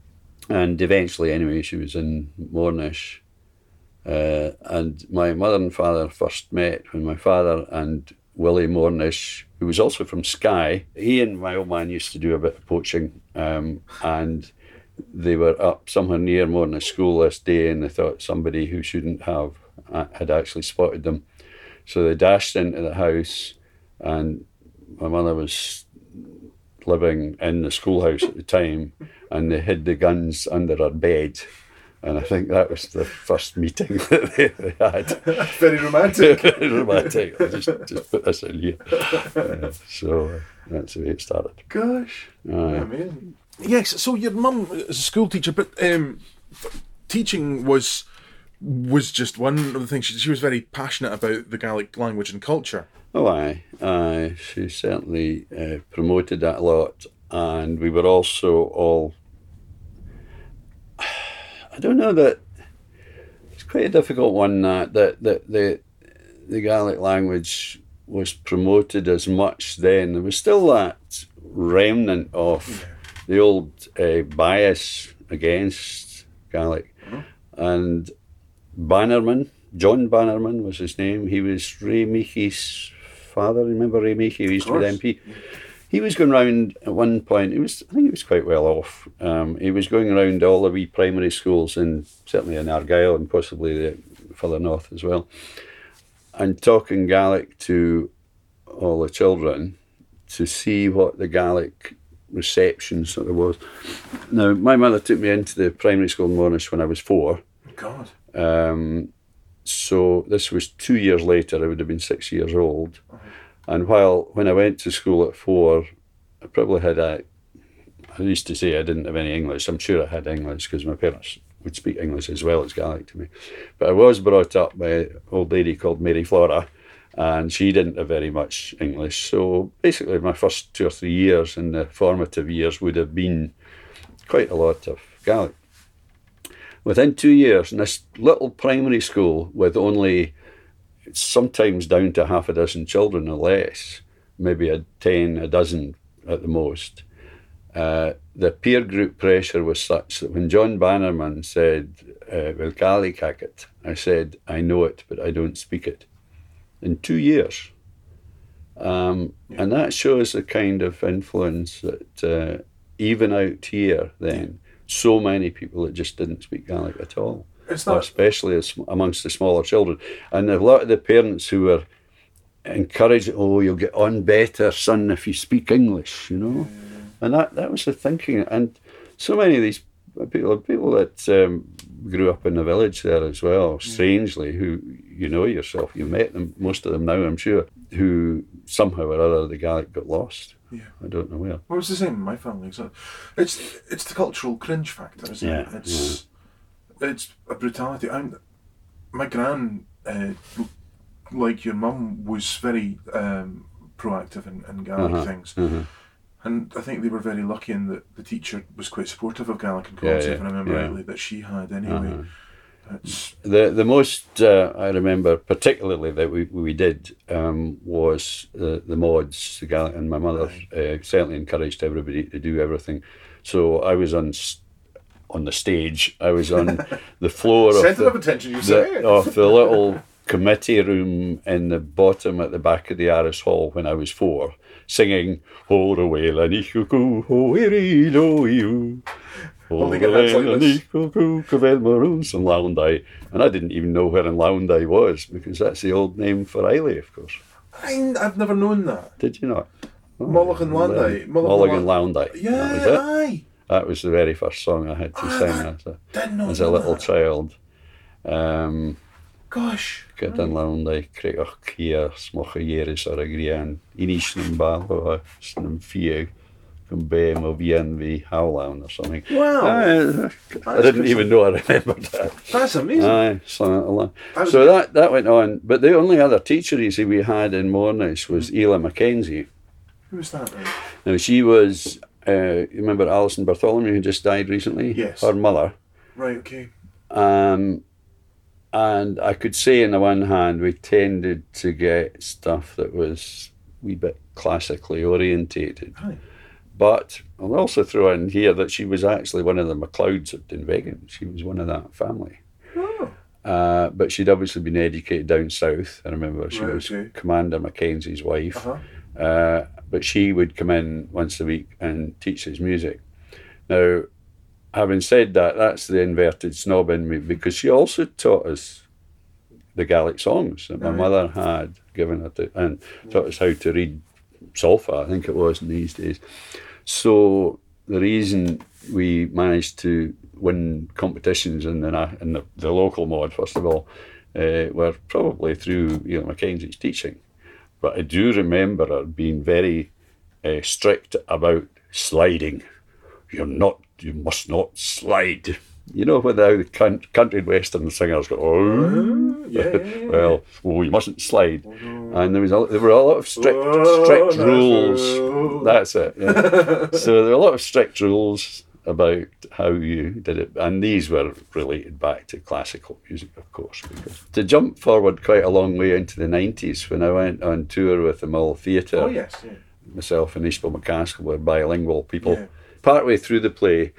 And eventually, anyway, she was in Mornish. Uh, and my mother and father first met when my father and Willie Mornish, who was also from Skye, he and my old man used to do a bit of poaching. Um, and they were up somewhere near Mornish School this day and they thought somebody who shouldn't have uh, had actually spotted them. So they dashed into the house and my mother was living in the schoolhouse at the time and they hid the guns under her bed. And I think that was the first meeting that they, they had. Very romantic. Very romantic. I'll just, just put this in here. Uh, so uh, that's the way it started. Gosh. Aye. Amazing. Yes, so your mum is a school teacher, but um, teaching was was just one of the things. She, she was very passionate about the Gaelic language and culture. Oh, aye, aye. She certainly uh, promoted that a lot, and we were also all. I don't know that it's quite a difficult one that that that the the Gaelic language was promoted as much then. There was still that remnant of the old uh, bias against Gaelic, and Bannerman, John Bannerman was his name. He was Ray Michie's father. Remember Ray Michie? He used to be. MP. He was going round at one point. He was, I think, he was quite well off. Um, he was going around all the wee primary schools, and certainly in Argyll and possibly the, further north as well, and talking Gaelic to all the children to see what the Gaelic reception sort of was. Now, my mother took me into the primary school in Mornish when I was four. God. Um, so this was two years later. I would have been six years old, and while when I went to school at four, I probably had a. I used to say I didn't have any English. I'm sure I had English because my parents would speak English as well as Gaelic to me. But I was brought up by an old lady called Mary Flora, and she didn't have very much English. So basically, my first two or three years in the formative years would have been quite a lot of Gaelic. Within two years, in this little primary school with only sometimes down to half a dozen children or less, maybe a ten, a dozen at the most, uh, the peer group pressure was such that when John Bannerman said, uh, Well, Gaelic it, I said, I know it, but I don't speak it. In two years. Um, And that shows the kind of influence that uh, even out here, then, so many people that just didn't speak Gaelic at all, not. especially as, amongst the smaller children. And a lot of the parents who were encouraged, oh, you'll get on better, son, if you speak English, you know. And that, that was the thinking. And so many of these people, people that um, grew up in the village there as well, strangely, who you know yourself, you met them, most of them now, I'm sure, who somehow or other the Gaelic got lost. Yeah. I don't know where. Well, it's the same in my family. So it's it's the cultural cringe factor, isn't it? Yeah, It's it's a brutality. I'm, my gran, uh, like your mum, was very um, proactive in, in Gaelic Uh-huh, things, uh-huh. and I think they were very lucky in that the teacher was quite supportive of Gaelic and Yeah, yeah, if I remember yeah. rightly, that she had anyway. Uh-huh. The the most uh, I remember particularly that we, we did um, was the the mods, the Gaelic, and my mother uh, certainly encouraged everybody to do everything. So I was on on the stage. I was on the floor of the, of attention. You the, say of the little committee room in the bottom at the back of the Aros Hall when I was four, singing "Ho away la ni cuckoo, ho iri do you." Holding your hands like this. and Lowndy. And I didn't even know where in Lowndy was because that's the old name for Islay, of course. I, I've never known that. Did you not? Oh, Moloch and Landy. Moloch Moloch and and Lowndy. Yeah, That was it. aye. That was the very first song I had to Ah, sing that- as a, as a little that. child. Um, Gosh. Gyda'n lawnau, creoch cia, smoch a ieris ar y grian, inis yn bal o yn fieg, yn bem o fian fi hawlawn or something. Wow. I, I didn't even know I remembered that. That's amazing. Aye, so. That so that, that went on. But the only other teacher you see we had in Mornish was. Ela Mackenzie. Who was that? Then? Now she was, uh, you remember Alison Bartholomew who just died recently? Yes. Her mother. Right. Okay. Um, and I could say, on the one hand, we tended to get stuff that was a wee bit classically orientated. Aye. But I'll also throw in here that she was actually one of the MacLeods at Dunvegan. She was one of that family. Oh. Uh, but she'd obviously been educated down south. I remember she Right, was okay. Commander Mackenzie's wife. Uh-huh. Uh, but she would come in once a week and teach us music. Now, having said that, that's the inverted snob in me because she also taught us the Gaelic songs that my Right. mother had given her to, and taught us how to read solfa, I think it was in these days. So the reason we managed to win competitions in the, in the, the local mod, first of all, uh, were probably through you know, Mackenzie's teaching. But I do remember her being very uh, strict about sliding. You're not, you must not slide. You know, when how the country and western singers go, oh, yeah, oh, yeah, yeah. well, oh, you mustn't slide. Oh, and there was a, there were a lot of strict, Oh, strict rules. That's it. yeah. so there were a lot of strict rules about how you did it, and these were related back to classical music, of course. Because to jump forward quite a long way into the nineties, when I went on tour with the Mull Theatre, Oh yes. Yeah. myself and Ishbel MacAskill were bilingual people. Partway through the play,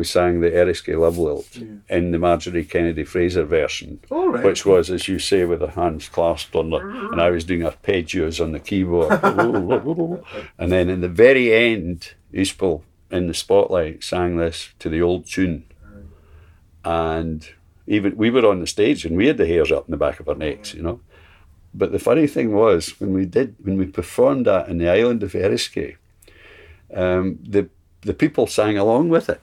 we sang the Eriskay Love Lilt Yeah. in the Marjorie Kennedy Fraser version, right. which was, as you say, with the hands clasped on the, and I was doing arpeggios on the keyboard. and then in the very end, Ishbel in the spotlight sang this to the old tune. And even we were on the stage and we had the hairs up in the back of our necks, you know. But the funny thing was when we did when we performed that in the island of Eriskay, um, the the people sang along with it.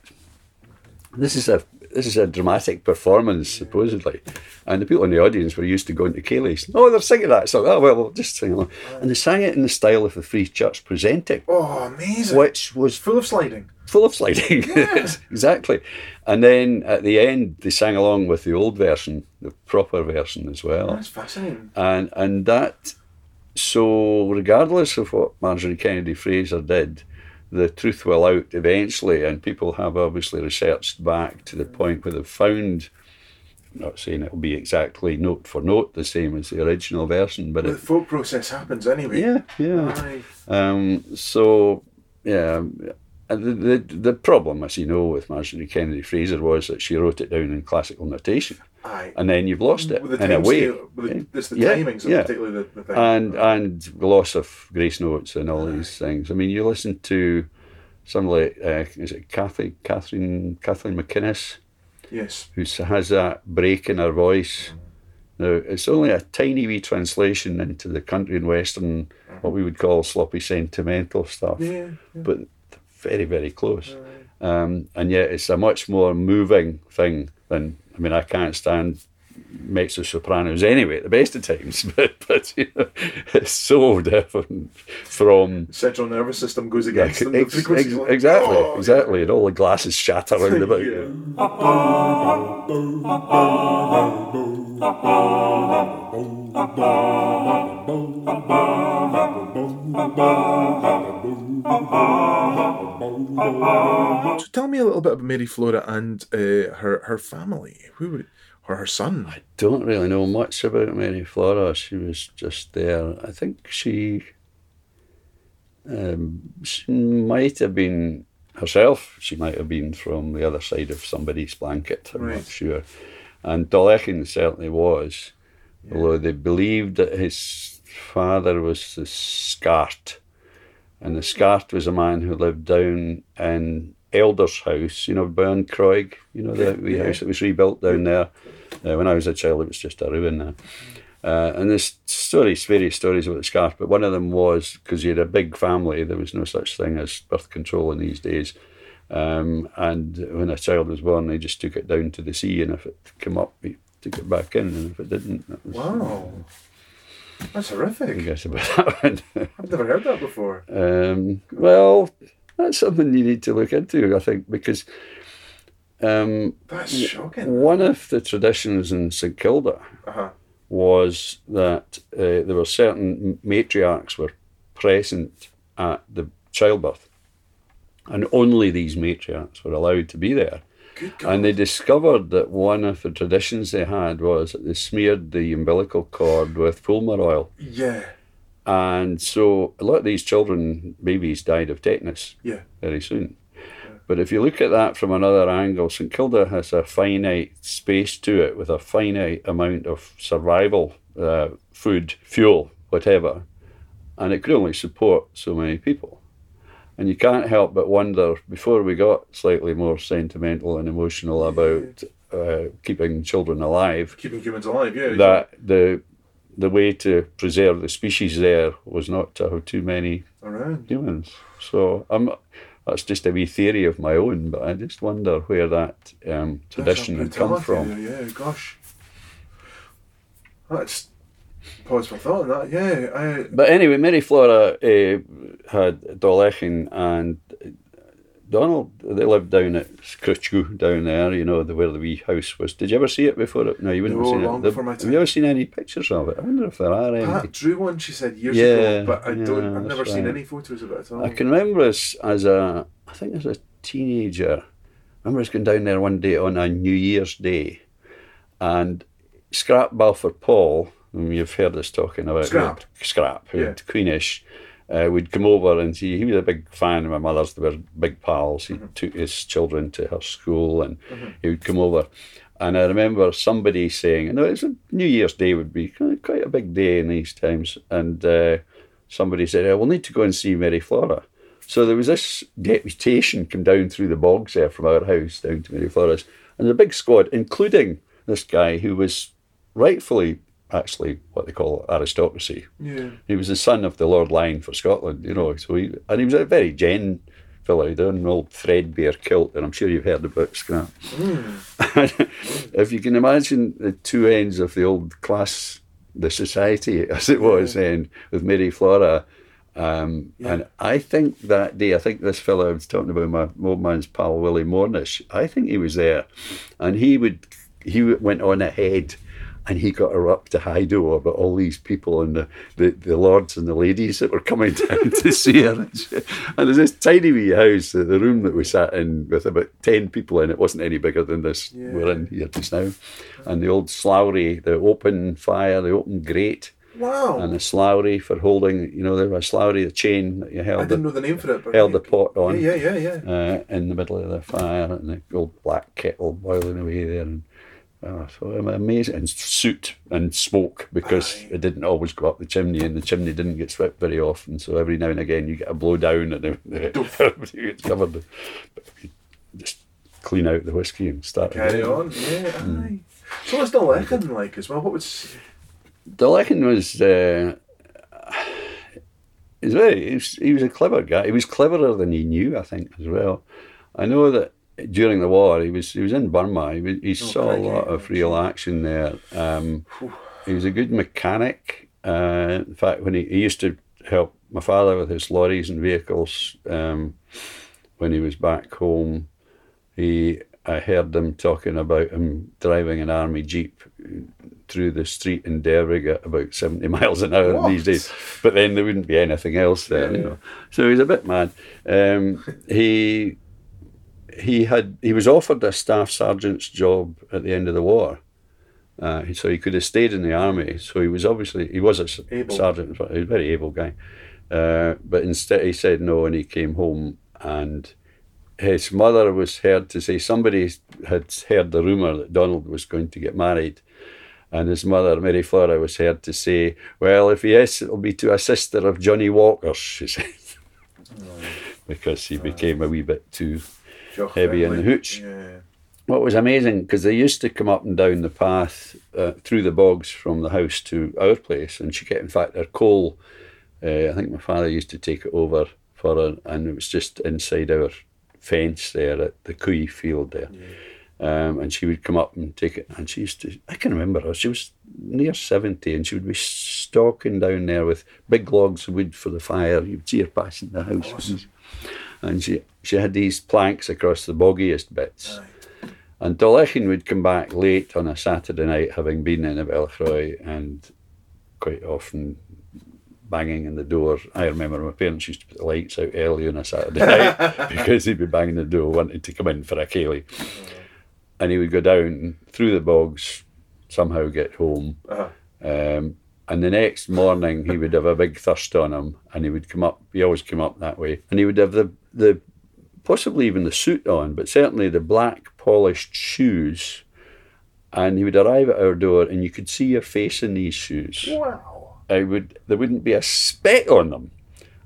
This is a this is a dramatic performance supposedly, and the people in the audience were used to going to ceilidhs. Oh, they're singing that song. Oh well, we'll just sing along, and they sang it in the style of the Free Church presenting, Oh, amazing. which was Full of sliding. full of sliding. exactly. And then at the end, they sang along with the old version, the proper version as well That's fascinating. and and that so, regardless of what Marjorie Kennedy Fraser did, the truth will out eventually, and people have obviously researched back to the point where they've found. I'm not saying it'll be exactly note for note the same as the original version, but The it, thought process happens anyway. yeah, yeah. Um, so, yeah, and the, the the problem, as you know, with Marjorie Kennedy Fraser was that she wrote it down in classical notation, Aye. and then you've lost it in a way. scale, the, it's the Yeah, timings, yeah. particularly the, the thing. and and loss of grace notes and all these things. I mean, you listen to some like uh, is it Kathy, Catherine Kathleen MacInnes, yes. who has that break in her voice. Now it's only a tiny wee translation into the country and western, what we would call sloppy sentimental stuff, Yeah. yeah. but very very close. Um, and yet it's a much more moving thing than I mean I can't stand mezzo sopranos anyway at the best of times, but but you know, it's so different from Central nervous system goes against them. the Ex- frequency's ex- like, exactly oh, exactly and all the glasses shatter around about Yeah. you. So tell me a little bit about Mary Flora and uh, her her family. Who would, or her son? I don't really know much about Mary Flora. She was just there. I think she, um, she might have been herself. She might have been from the other side of somebody's blanket. I'm Right. not sure. And Dolechin certainly was, although they believed that his father was the Scart. And the Scart was a man who lived down in Elder's house, you know, Burn Croig, you know, the wee Yeah. house that was rebuilt down there. Uh, when I was a child, it was just a ruin now. Uh, and there's stories, various stories about the Scart, but one of them was because he had a big family, there was no such thing as birth control in these days. Um, and when a child was born, they just took it down to the sea, and if it came up, he took it back in, and if it didn't, that was, Wow, that's horrific. I guess about that one. I've never heard that before. Um, well, that's something you need to look into, I think, because um, That's shocking. one of the traditions in St Kilda Uh huh. was that uh, there were certain matriarchs were present at the childbirth, and only these matriarchs were allowed to be there. And they discovered that one of the traditions they had was that they smeared the umbilical cord with fulmar oil. yeah. And so a lot of these children, babies, died of tetanus Yeah. very soon. But if you look at that from another angle, St Kilda has a finite space to it with a finite amount of survival uh, food, fuel, whatever, and it could only support so many people. And you can't help but wonder, before we got slightly more sentimental and emotional about uh, keeping children alive, Keeping humans alive. Yeah. that the the way to preserve the species there was not to have too many around. humans. So I'm that's just a wee theory of my own, but I just wonder where that um, tradition had come from. there, Yeah. Gosh. That's pause for thought on that. Yeah. I, But anyway, Mary Flora uh, had Dolechin and Donald. They lived down at Scritchgu down there, you know, the, where the wee house was. Did you ever see it before? No, you wouldn't No, have seen long it. Before my have you ever seen any pictures of it? I wonder if there are any. Pat drew one. She said years Yeah, ago, but I yeah, don't. I've never that's seen any photos of it at all. I can remember as, as a, I think as a teenager, I remember us going down there one day on a New Year's Day, and Scrap Balfour Paul, you've heard us talking about, Scrap. Scrap, who Yeah. Quinish, uh, would come over and see. He was a big fan of my mother's. They were big pals. He Mm-hmm. took his children to her school, and he would come over. And I remember somebody saying, "No, it's a New Year's Day would be quite a big day in these times." And uh, somebody said, "We'll need to go and see Mary Flora." So there was this deputation come down through the bogs there from our house down to Mary Flora's, and a big squad, including this guy who was rightfully actually what they call aristocracy. Yeah. He was the son of the Lord Lyon for Scotland, you know. So he and he was a very gen fellow, had an old threadbare kilt, and I'm sure you've heard about Scrap. if you can imagine the two ends of the old class, the society as it was then, with Mary Flora. Um, And I think that day, I think this fellow I was talking about, my old man's pal Willie Mornish, I think he was there, and he would he went on ahead And he got her up to Hido about all these people and the, the, the lords and the ladies that were coming down to see her. And, she- and there's this tiny wee house, the the room that we sat in with about 10 people in it, wasn't any bigger than this we're in here just now. And the old slowry, the open fire, the open grate, Wow. and the slowry for holding, you know, there was a slowry, the chain that you held. I didn't the, know the name for it. But held the pot on Yeah, yeah, yeah. yeah. uh, in the middle of the fire and the old black kettle boiling away there. And oh, so amazing. And soot and smoke because Aye. it didn't always go up the chimney and the chimney didn't get swept very often. So every now and again you get a blow down and everybody gets covered. But just clean out the whiskey and start Carry again. on. Yeah, aye. So what's the Lecken like as well? What was. the Dalekin was uh, he's very he was, he was a clever guy. He was cleverer than he knew, I think, as well. I know that during the war he was he was in Burma. He, was, he saw a lot of real action there. Um, he was a good mechanic. Uh, in fact, when he, he used to help my father with his lorries and vehicles um, when he was back home, he I heard them talking about him driving an army jeep through the street in Dervaig at about 70 miles an hour What? these days. But then there wouldn't be anything else there, you know. So he's a bit mad. Um, he he had he was offered a staff sergeant's job at the end of the war. Uh, so he could have stayed in the army. So he was obviously he was a Able. sergeant. He was a very able guy. Uh, but instead he said no, and he came home. And his mother was heard to say somebody had heard the rumor that Donald was going to get married. And his mother, Mary Flora, was heard to say, "Well, if he is, it'll be to a sister of Johnny Walker's." She said, because he became a wee bit too Jock Heavy in the hooch. Yeah. what was amazing because they used to come up and down the path uh, through the bogs from the house to our place, and she get in fact their coal. Uh, I think my father used to take it over for her, and it was just inside our fence there at the Cooey field there. Um, and she would come up and take it, and she used to. I can remember her. She was near seventy, and she would be stalking down there with big logs of wood for the fire. You'd see her passing the house, Awesome. And she she had these planks across the boggiest bits. And Dolechin would come back late on a Saturday night, having been in a Bellachroy, and quite often banging in the door. I remember my parents used to put the lights out early on a Saturday night because he'd be banging the door, wanting to come in for a ceilidh. And he would go down through the bogs, somehow get home. Uh-huh. Um, and the next morning, he would have a big thirst on him, and he would come up. He always came up that way, and he would have the the possibly even the suit on, but certainly the black polished shoes. And he would arrive at our door, and you could see your face in these shoes. Wow. I would there wouldn't be a speck on them.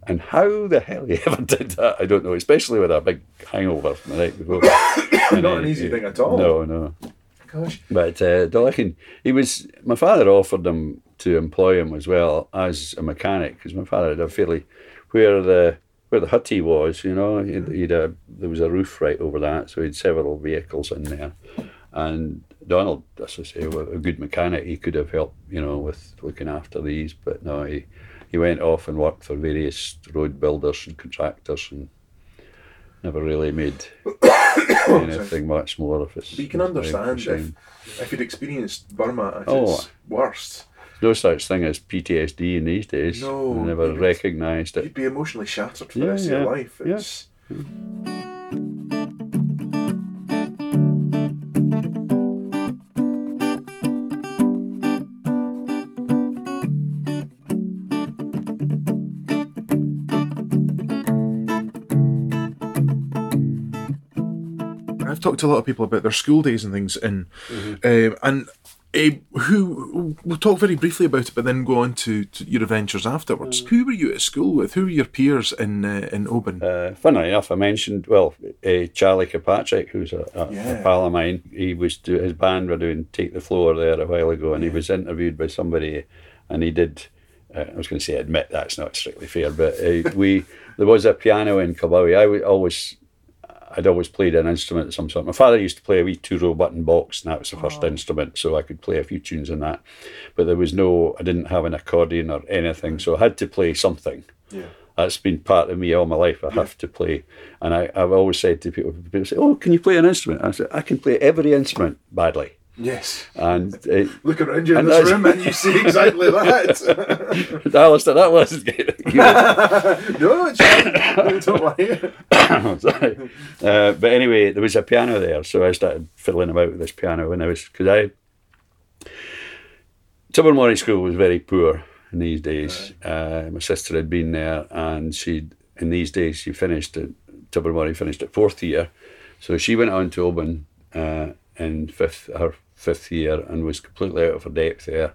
And how the hell he ever did that, I don't know. Especially with a big hangover from the night before. Not uh, an easy he- thing at all. No, no. Gosh. But uh, Dollichin, he was. My father offered him to employ him as well as a mechanic because my father had a fairly where the where the hutty was, you know, he'd, mm-hmm. he'd a, there was a roof right over that, so he had several vehicles in there. And Donald, as I say, was a good mechanic. He could have helped, you know, with looking after these, but no, he he went off and worked for various road builders and contractors and never really made anything much more of his. But you can understand if, if you'd experienced Burma at Oh. its worst, no such thing as PTSD in these days. No, I never recognised you'd it. be emotionally shattered for Yeah, the rest yeah, of your life. yeah. I've talked to a lot of people about their school days and things, and um, and uh, who we'll talk very briefly about it, but then go on to, to your adventures afterwards. Who were you at school with? Who were your peers in uh, in Oban? Uh, funnily enough, I mentioned well, uh, Charlie Kirkpatrick, who's a, a, Yeah. a pal of mine. He was do, his band were doing "Take the Floor" there a while ago, and he was interviewed by somebody, and he did. Uh, I was going to say admit that's not strictly fair, but uh, we there was a piano in Kilbowie. I always. I'd always played an instrument of some sort. My father used to play a wee two row button box, and that was the first oh. instrument, so I could play a few tunes on that. But there was no, I didn't have an accordion or anything, so I had to play something yeah. that's been part of me all my life. I have to play, and I, I've always said to people, people say, "Oh, can you play an instrument?" I said, "I can play every instrument badly." Yes. And it, Look around you in this room and you see exactly that. Alistair, that wasn't no, it's fine. Don't worry. Sorry. Uh, but anyway, there was a piano there, so I started fiddling about with this piano when I was because I Tobermory School was very poor in these days. Uh, my sister had been there, and she in these days she finished at Tobermory finished at fourth year, so she went on to Oban uh, in fifth her fifth year and was completely out of her depth there.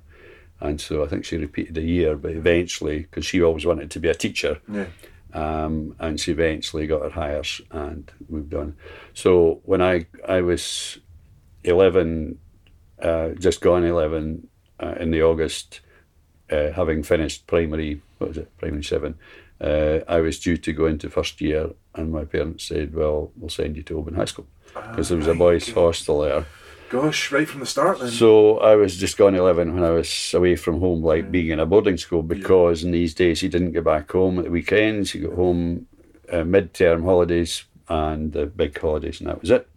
And so I think she repeated a year, but eventually, because she always wanted to be a teacher, Yeah. um, and she eventually got her hires and moved on. So when I I was eleven, uh, just gone eleven uh, in the August, uh, having finished primary, what was it, primary seven, uh, I was due to go into first year, and my parents said, "Well, we'll send you to Oban High School." Because there was a boys' okay. hostel there, Gosh, right from the start then. so I was just gone 11 when I was away from home, like being in a boarding school, because in these days you didn't get back home at the weekends. You got home uh, mid-term holidays and the big holidays, and that was it.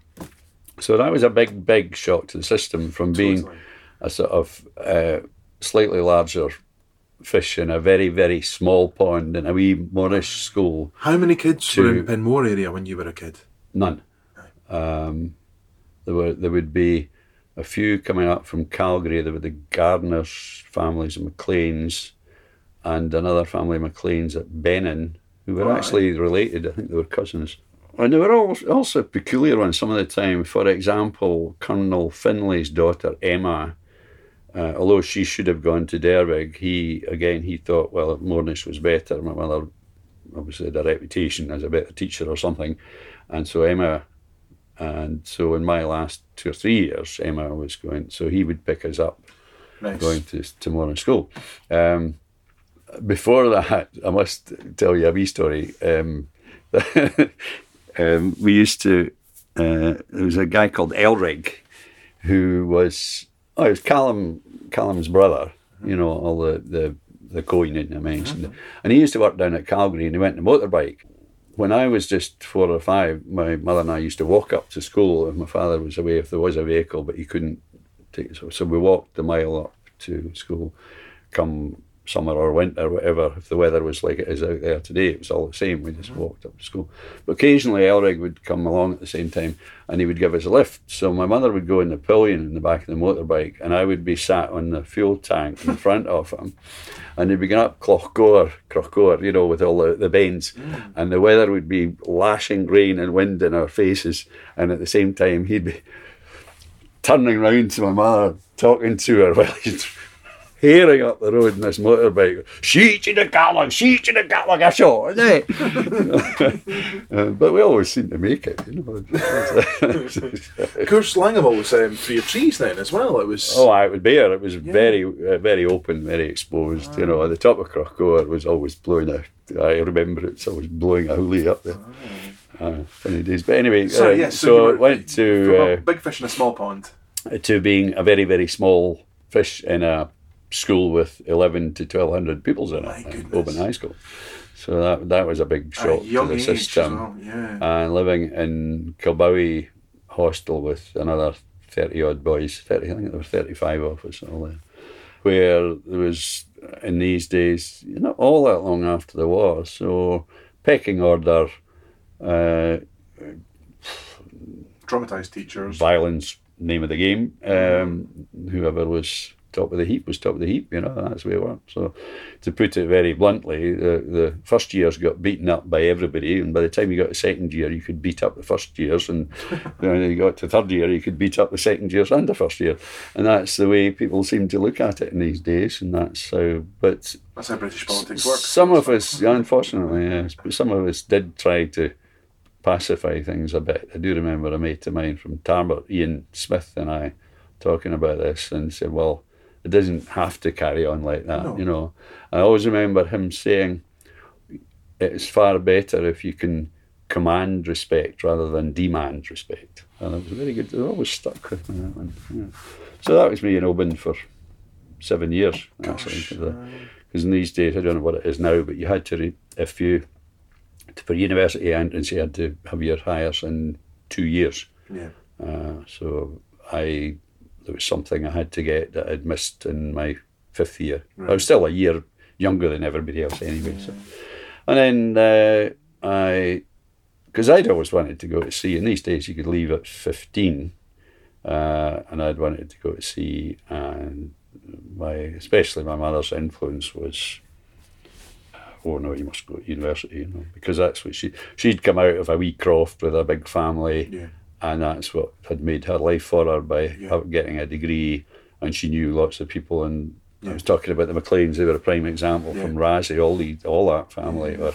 So that was a big, big shock to the system from being Totally. a sort of uh, slightly larger fish in a very, very small pond in a wee Mornish school. How many kids were in Penmore area when you were a kid? None. Um, there were there would be a few coming up from Calgary. There were the Gardners families and McLeans, and another family McLeans at Benin, who were right. actually related. I think they were cousins. And they were all, also peculiar ones some of the time. For example, Colonel Finlay's daughter Emma, uh, although she should have gone to Dervaig, he again he thought well Mornish was better. My mother obviously had a reputation as a better teacher or something, and so Emma and so in my last two or three years, Emma was going. So he would pick us up Nice. going to to morning school. Um, before that, I must tell you a wee story. Um, um, we used to. Uh, there was a guy called Elrig, who was oh, it was Callum Callum's brother. You know all the the the coin I mentioned, and he used to work down at Calgary, and he went on a motorbike. When I was just four or five, my mother and I used to walk up to school. If my father was away, if there was a vehicle, but he couldn't take so, so we walked the mile up to school come summer or winter whatever if the weather was like it is out there today it was all the same we just mm-hmm. walked up to school but occasionally Elrig would come along at the same time and he would give us a lift so my mother would go in the pillion in the back of the motorbike and I would be sat on the fuel tank in front of him and he'd be going up Clochgore, Clochgore, you know, with all the, the bends. Mm. And the weather would be lashing rain and wind in our faces. And at the same time, he'd be turning round to my mother, talking to her while he's hearing up the road in this motorbike. Shoot you the Gatling, shoot you the Gatling, I shot, isn't it? uh, but we always seem to make it, you know. Of course, Langeville was um, Three of Trees then as well. It was. Oh, I would be there. It was very, uh, very open, very exposed. You know, at the top of Crocoa, it was always blowing a. I remember it's always blowing a hoolie up there. Uh, funny days. But anyway, so uh, yes, so, it went to a uh, big fish in a small pond. to being a very, very small fish in a school with eleven to twelve hundred pupils in My it, goodness. Oban High School. So that that was a big shock a to the system well. Yeah. and living in Kilbowie hostel with another 30 odd boys, 30, I think there were 35 of us all there, where there was, in these days, not all that long after the war, so pecking order, uh, Traumatized teachers. violence, name of the game. Um, whoever was top of the heap was top of the heap, you know, that's the way it worked. So, to put it very bluntly, the, the first years got beaten up by everybody, and by the time you got to second year, you could beat up the first years, and when you got to third year, you could beat up the second years and the first year. And that's the way people seem to look at it in these days, and that's how, but That's how British politics works. some of us, unfortunately, yes, but some of us did try to pacify things a bit. I do remember a mate of mine from Tarbert, Ian Smith, and I talking about this and said, well, it doesn't have to carry on like that, No. you know. I always remember him saying, it's far better if you can command respect rather than demand respect. And it was very good. It always stuck with me, that one. Yeah. So that was me in Oban for seven years, actually. Gosh, 'cause I- because in these days I don't know what it is now, but you had to read if you for university entrance you had to have your hires in two years. Yeah. Uh, so I there was something I had to get that I'd missed in my fifth year. I was still a year younger than everybody else anyway. So. And then uh, I, because I'd always wanted to go to sea. In these days, you could leave at 15. Uh, and I'd wanted to go to sea. And my, especially my mother's influence was, oh no, you must go to university, you know, because that's what she, she'd come out of a wee croft with a big family. Yeah. And that's what had made her life for her by Yeah. getting a degree. And she knew lots of people. And I was talking about the McLeans, they were a prime example Yeah. from Raasay, all, the, all that family were,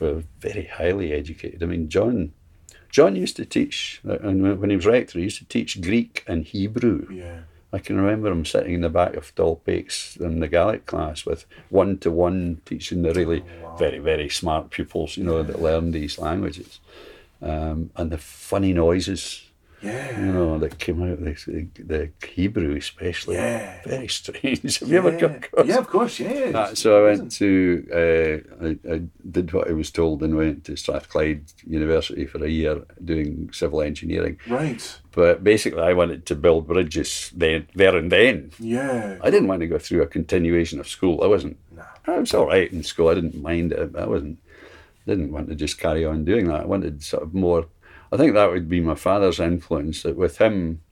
were very highly educated. I mean, John. John used to teach, uh, and when he was rector, he used to teach Greek and Hebrew. Yeah. I can remember him sitting in the back of Dalpake's in the Gaelic class with one to one teaching the really very, very smart pupils, you know, that learn these languages. Um, and the funny noises, Yeah. you know, that came out the, the Hebrew, especially. Yeah. Very strange. Have you ever come yeah. across yeah, of course, yeah. so I went to, uh, I, I did what I was told and went to Strathclyde University for a year doing civil engineering. Right. But basically, I wanted to build bridges then, there and then. Yeah. I didn't want to go through a continuation of school. I wasn't. Nah. I was all right in school. I didn't mind it. I wasn't. Didn't want to just carry on doing that. I wanted sort of more. I think that would be my father's influence. That with him,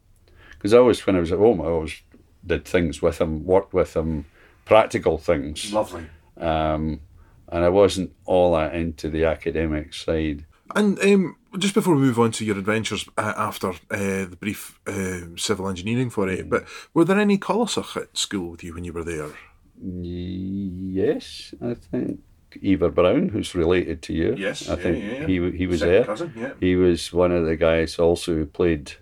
because I always, when I was at home, I always did things with him, worked with him, practical things. Lovely. Um, and I wasn't all that into the academic side. And um, just before we move on to your adventures uh, after uh, the brief uh, civil engineering for it, but were there any Colosach at school with you when you were there? Yes, I think Eva Brown, who's related to you. Yes, I yeah, think yeah, yeah. he he was Second there. cousin, yeah. He was one of the guys also who played.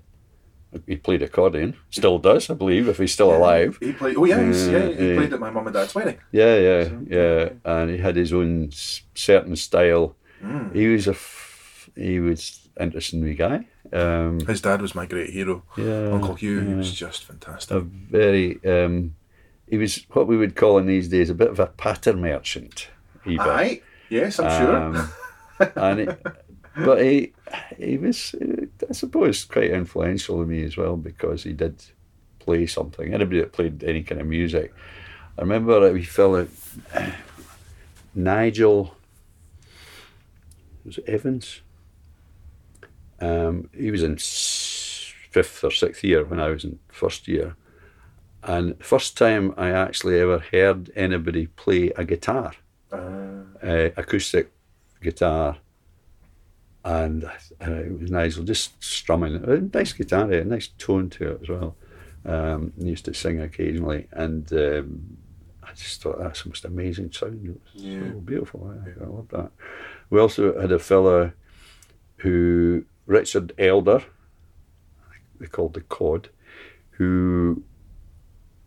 He played accordion. Still does, I believe, if he's still alive. He played. Oh yeah, he's- yeah. He Uh, played at my mum and dad's wedding. Yeah, yeah, yeah. And he had his own certain style. Hmm. He was a f- he was interesting wee guy. Um, His dad was my great hero, yeah, Uncle Hugh. He yeah. was just fantastic. a very um, he was what we would call in these days a bit of a patter merchant. Eva. Aye. Yes, I'm sure. Um, and he, but he he was uh, I suppose quite influential to me as well because he did play something. Anybody that played any kind of music, I remember a wee fella, Nigel. Was it Evans? Um, he was in fifth or sixth year when I was in first year, and first time I actually ever heard anybody play a guitar Uh, acoustic guitar, and uh, it was Nigel just strumming. A nice guitar, a nice tone to it as well. Um, used to sing occasionally, and um, I just thought that's the most amazing sound. It was Yeah. so beautiful. I, I love that. We also had a fella who Richard Elder, they called the Cod, who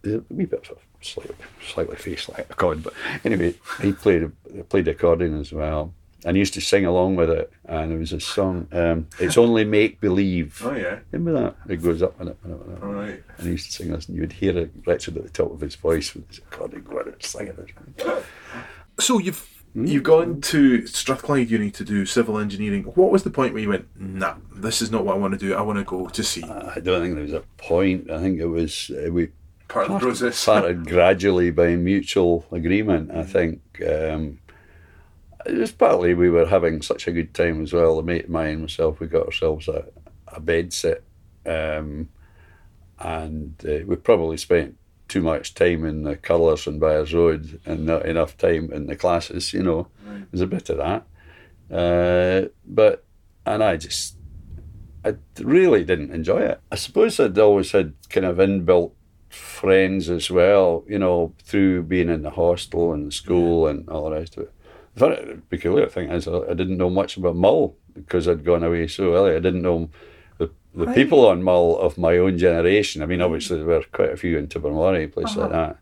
a wee bit of slightly, slightly face like a cod, but anyway, he played played accordion as well, and he used to sing along with it. And there was a song, um, "It's Only Make Believe." oh yeah. Remember that? It goes up and up and up and up. All right. And he used to sing this, and you would hear it, Richard at the top of his voice with his accordion going and singing it. So you've Hmm? you've gone to Strathclyde Uni to do civil engineering. What was the point where you went, nah, this is not what I want to do. I want to go to sea. I don't think there was a point. I think it was uh, we Part of the process. started gradually by mutual agreement. I think um, it was partly we were having such a good time as well. A mate of mine and myself, we got ourselves a, a bed set, um, and uh, we probably spent too much time in the colours and Byers Road and not enough time in the classes. You know, there's a bit of that. Uh, but and I just I really didn't enjoy it. I suppose I'd always had kind of inbuilt friends as well, you know, through being in the hostel and the school and all the rest of it. The peculiar thing is, I didn't know much about Mull because I'd gone away so early. I didn't know the, the Right. people on Mull of my own generation. I mean, obviously, there were quite a few in Tobermory, places like that.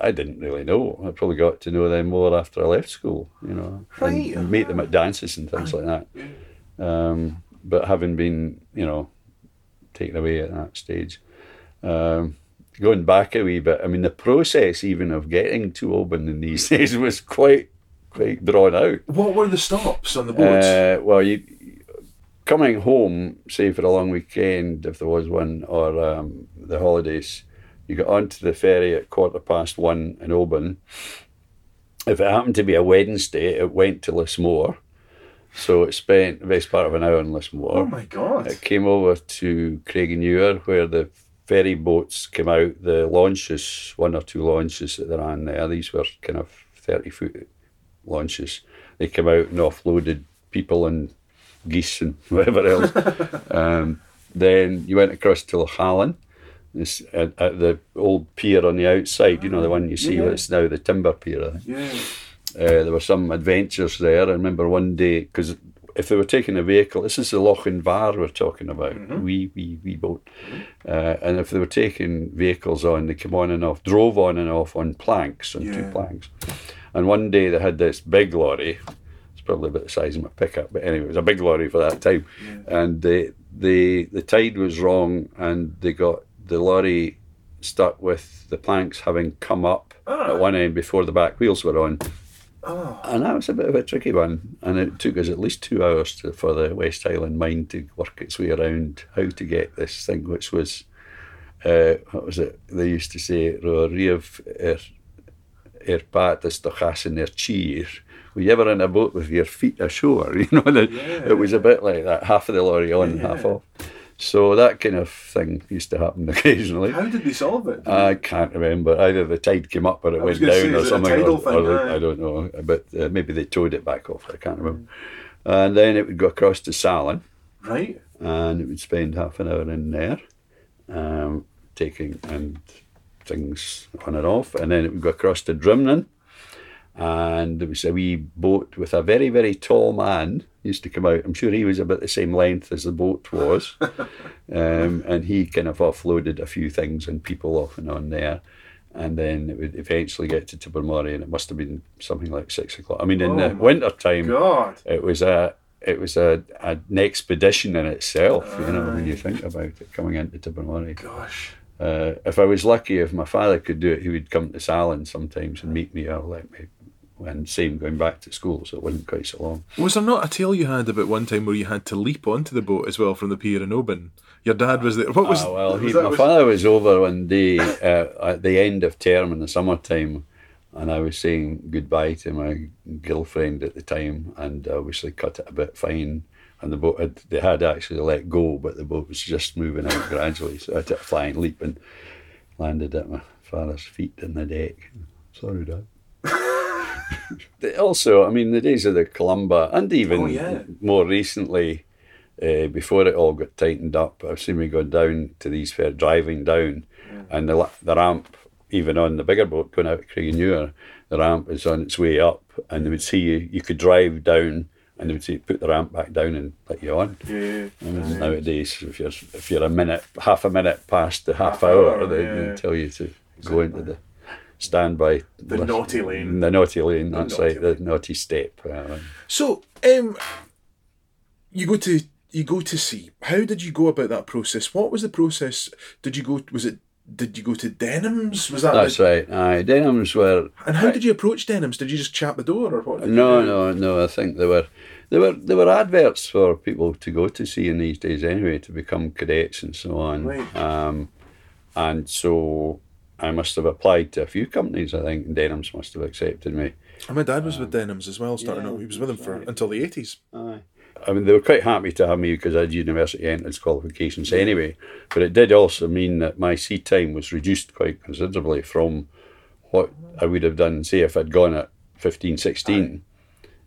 I didn't really know. I probably got to know them more after I left school, you know, Right. and meet them at dances and things like that. Um, but having been, you know, taken away at that stage, um, going back a wee bit, I mean, the process even of getting to Oban in these days was quite, quite drawn out. What were the stops on the boat? Uh, well, you coming home, say for a long weekend, if there was one, or um, the holidays, you got onto the ferry at quarter past one in Oban. If it happened to be a Wednesday, it went to Lismore. So it spent the best part of an hour in Lismore. Oh my god. It came over to Craignure where the ferry boats came out, the launches, one or two launches that they ran there. These were kind of 30 foot launches. They came out and offloaded people and geese and whatever else. um, then you went across to Lochaline. This, at, at the old pier on the outside, you know, the one you see, Yeah. it's now the timber pier, I think. Yeah. Uh, there were some adventures there. I remember one day because if they were taking a vehicle, this is the Lochinvar we're talking about, wee wee wee boat, uh, and if they were taking vehicles on, they came on and off, drove on and off on planks, on two planks. And one day they had this big lorry. It's probably about the size of my pickup, but anyway, it was a big lorry for that time. And they, they, the tide was wrong, and they got the lorry stuck with the planks having come up Ah. at one end before the back wheels were on. Oh. And that was a bit of a tricky one. And it took us at least two hours to, for the West Highland mine to work its way around how to get this thing, which was, uh, what was it? They used to say, "Ro riamh er, er pat is stochas in er cheer. Were you ever in a boat with your feet ashore? You know, the, Yeah. it was a bit like that, half of the lorry on, Yeah. half off. So that kind of thing used to happen occasionally. How did they solve it? I can't remember. Either the tide came up or it went down say, or it something. or, thing? or they- I don't know. But uh, maybe they towed it back off. I can't remember. And then it would go across to Salen right. and it would spend half an hour in there, um, taking and things on and off. And then it would go across to Drimnin. And there was a wee boat with a very, very tall man used to come out. I'm sure he was about the same length as the boat was. um, and he kind of offloaded a few things and people off and on there. And then it would eventually get to Tobermory, and it must have been something like six o'clock. I mean, in Oh the winter time, God. it was a it was a, a an expedition in itself. You know, when you think about it, coming into Tobermory. Gosh. Uh, if I was lucky, if my father could do it, he would come to Salen sometimes and meet me or let me. And same going back to school, so it wasn't quite so long. Was there not a tale you had about one time where you had to leap onto the boat as well from the pier in Oban? Your dad was there. What was? Ah, well, he, was that- my was- father was over one day uh, at the end of term in the summertime, and I was saying goodbye to my girlfriend at the time, and I obviously cut it a bit fine. And the boat had, they had actually let go, but the boat was just moving out gradually. So I took a flying leap and landed at my father's feet in the deck. Sorry, Dad. Also, I mean, the days of the Columba, and even Oh, yeah. more recently, uh, before it all got tightened up, I've seen me go down to these fair driving down, and the the ramp, even on the bigger boat going out of Craignure, the ramp is on its way up, and they would see you. You could drive down, and they would say, "Put the ramp back down and let you on." Yeah. And nowadays, if you're if you're a minute, half a minute past the half, Half hour, hour, they, yeah. they tell you to go into the standby. The list. naughty lane. The naughty lane. That's naughty right. The naughty step. Uh, So, um, you go to you go to sea. How did you go about that process? What was the process? Did you go? Was it? Did you go to Denholm's? Was that? that's the- right. Aye, Denholm's were and how did you approach Denholm's? Did you just chap the door or what? No, no, no. I think there were there were there were adverts for people to go to see in these days anyway to become cadets and so on. Right. Um, and so I must have applied to a few companies. I think and Denholm's must have accepted me. And my dad was with Denholm's as well, starting yeah, out. He was with them for right. until the eighties. Aye. I mean, they were quite happy to have me because I had university entrance qualifications anyway. But it did also mean that my seat time was reduced quite considerably from what I would have done, say, if I'd gone at 15, 16.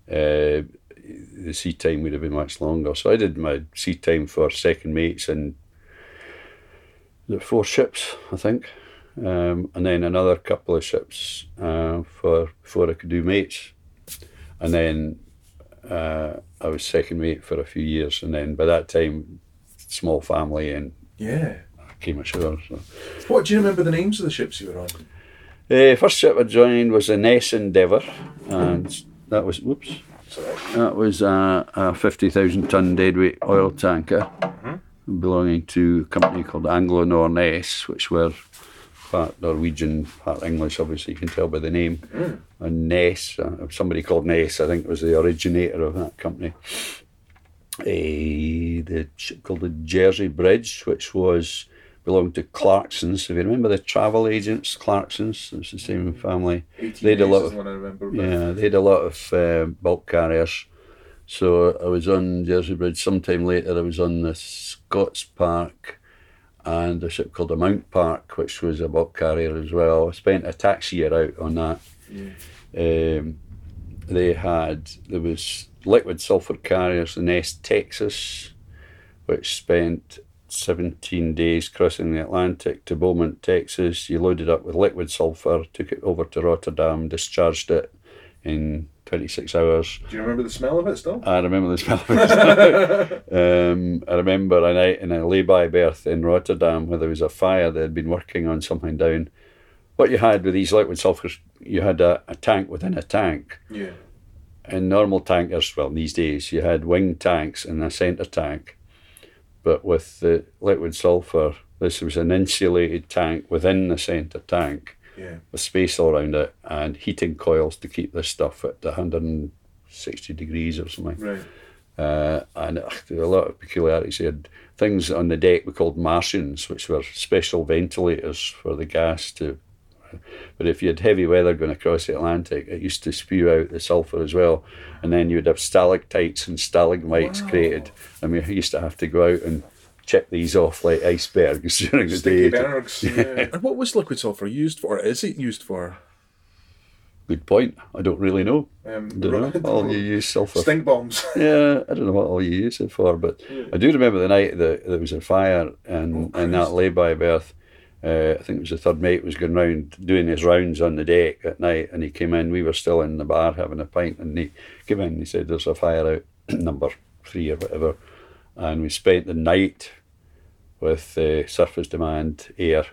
Uh, the seat time would have been much longer. So I did my seat time for second mates and the four ships, I think. Um, and then another couple of ships uh, for before I could do mates. And then uh, I was second mate for a few years, and then by that time, small family, and Yeah. I came ashore. So. What do you remember the names of the ships you were on? Uh, first ship I joined was the Ness Endeavour, and that was whoops, Sorry. that was a, a fifty thousand ton deadweight oil tanker belonging to a company called Anglo Norness, which were part Norwegian, part English. Obviously, you can tell by the name. And Ness, uh, somebody called Ness, I think, was the originator of that company. a the ship called the Jersey Bridge, which was belonged to Clarksons. If you remember the travel agents, Clarksons, it's the same family. They had a lot of remember. yeah, they had a lot of uh, bulk carriers. So I was on Jersey Bridge. Sometime later, I was on the Scots Park and a ship called the Mount Park, which was a bulk carrier as well. I spent a tax year out on that. Um, they had there was liquid sulfur carriers, the Ness Texas, which spent 17 days crossing the Atlantic to Beaumont, Texas. You loaded up with liquid sulfur, took it over to Rotterdam, discharged it in 26 hours. Do you remember the smell of it still? I remember the smell of it. um, I remember a night in a lay-by berth in Rotterdam where there was a fire. They had been working on something down. What you had with these liquid sulfurs, you had a, a tank within a tank. Yeah. In normal tankers, well, these days, you had wing tanks and a centre tank. But with the liquid sulfur, this was an insulated tank within the centre tank Yeah. with space all around it and heating coils to keep this stuff at 160 degrees or something. Right. Uh, and uh, a lot of peculiarities. They had things on the deck we called Martians, which were special ventilators for the gas to. But if you had heavy weather going across the Atlantic, it used to spew out the sulphur as well. And then you would have stalactites and stalagmites created. And we used to have to go out and chip these off like icebergs during the Sticky day. bergs. Yeah. And what was liquid sulfur used for? Is it used for? Good point. I don't really know. Um, Don't know. All you use sulphur. Stink bombs. Yeah, I don't know what all you use it for, but I do remember the night that there was a fire and Oh, in that lay-by berth. Uh, I think it was the third mate was going round doing his rounds on the deck at night, and he came in. We were still in the bar having a pint, and he came in. and He said, "There's a fire out, number three or whatever," and we spent the night with uh, surface demand air,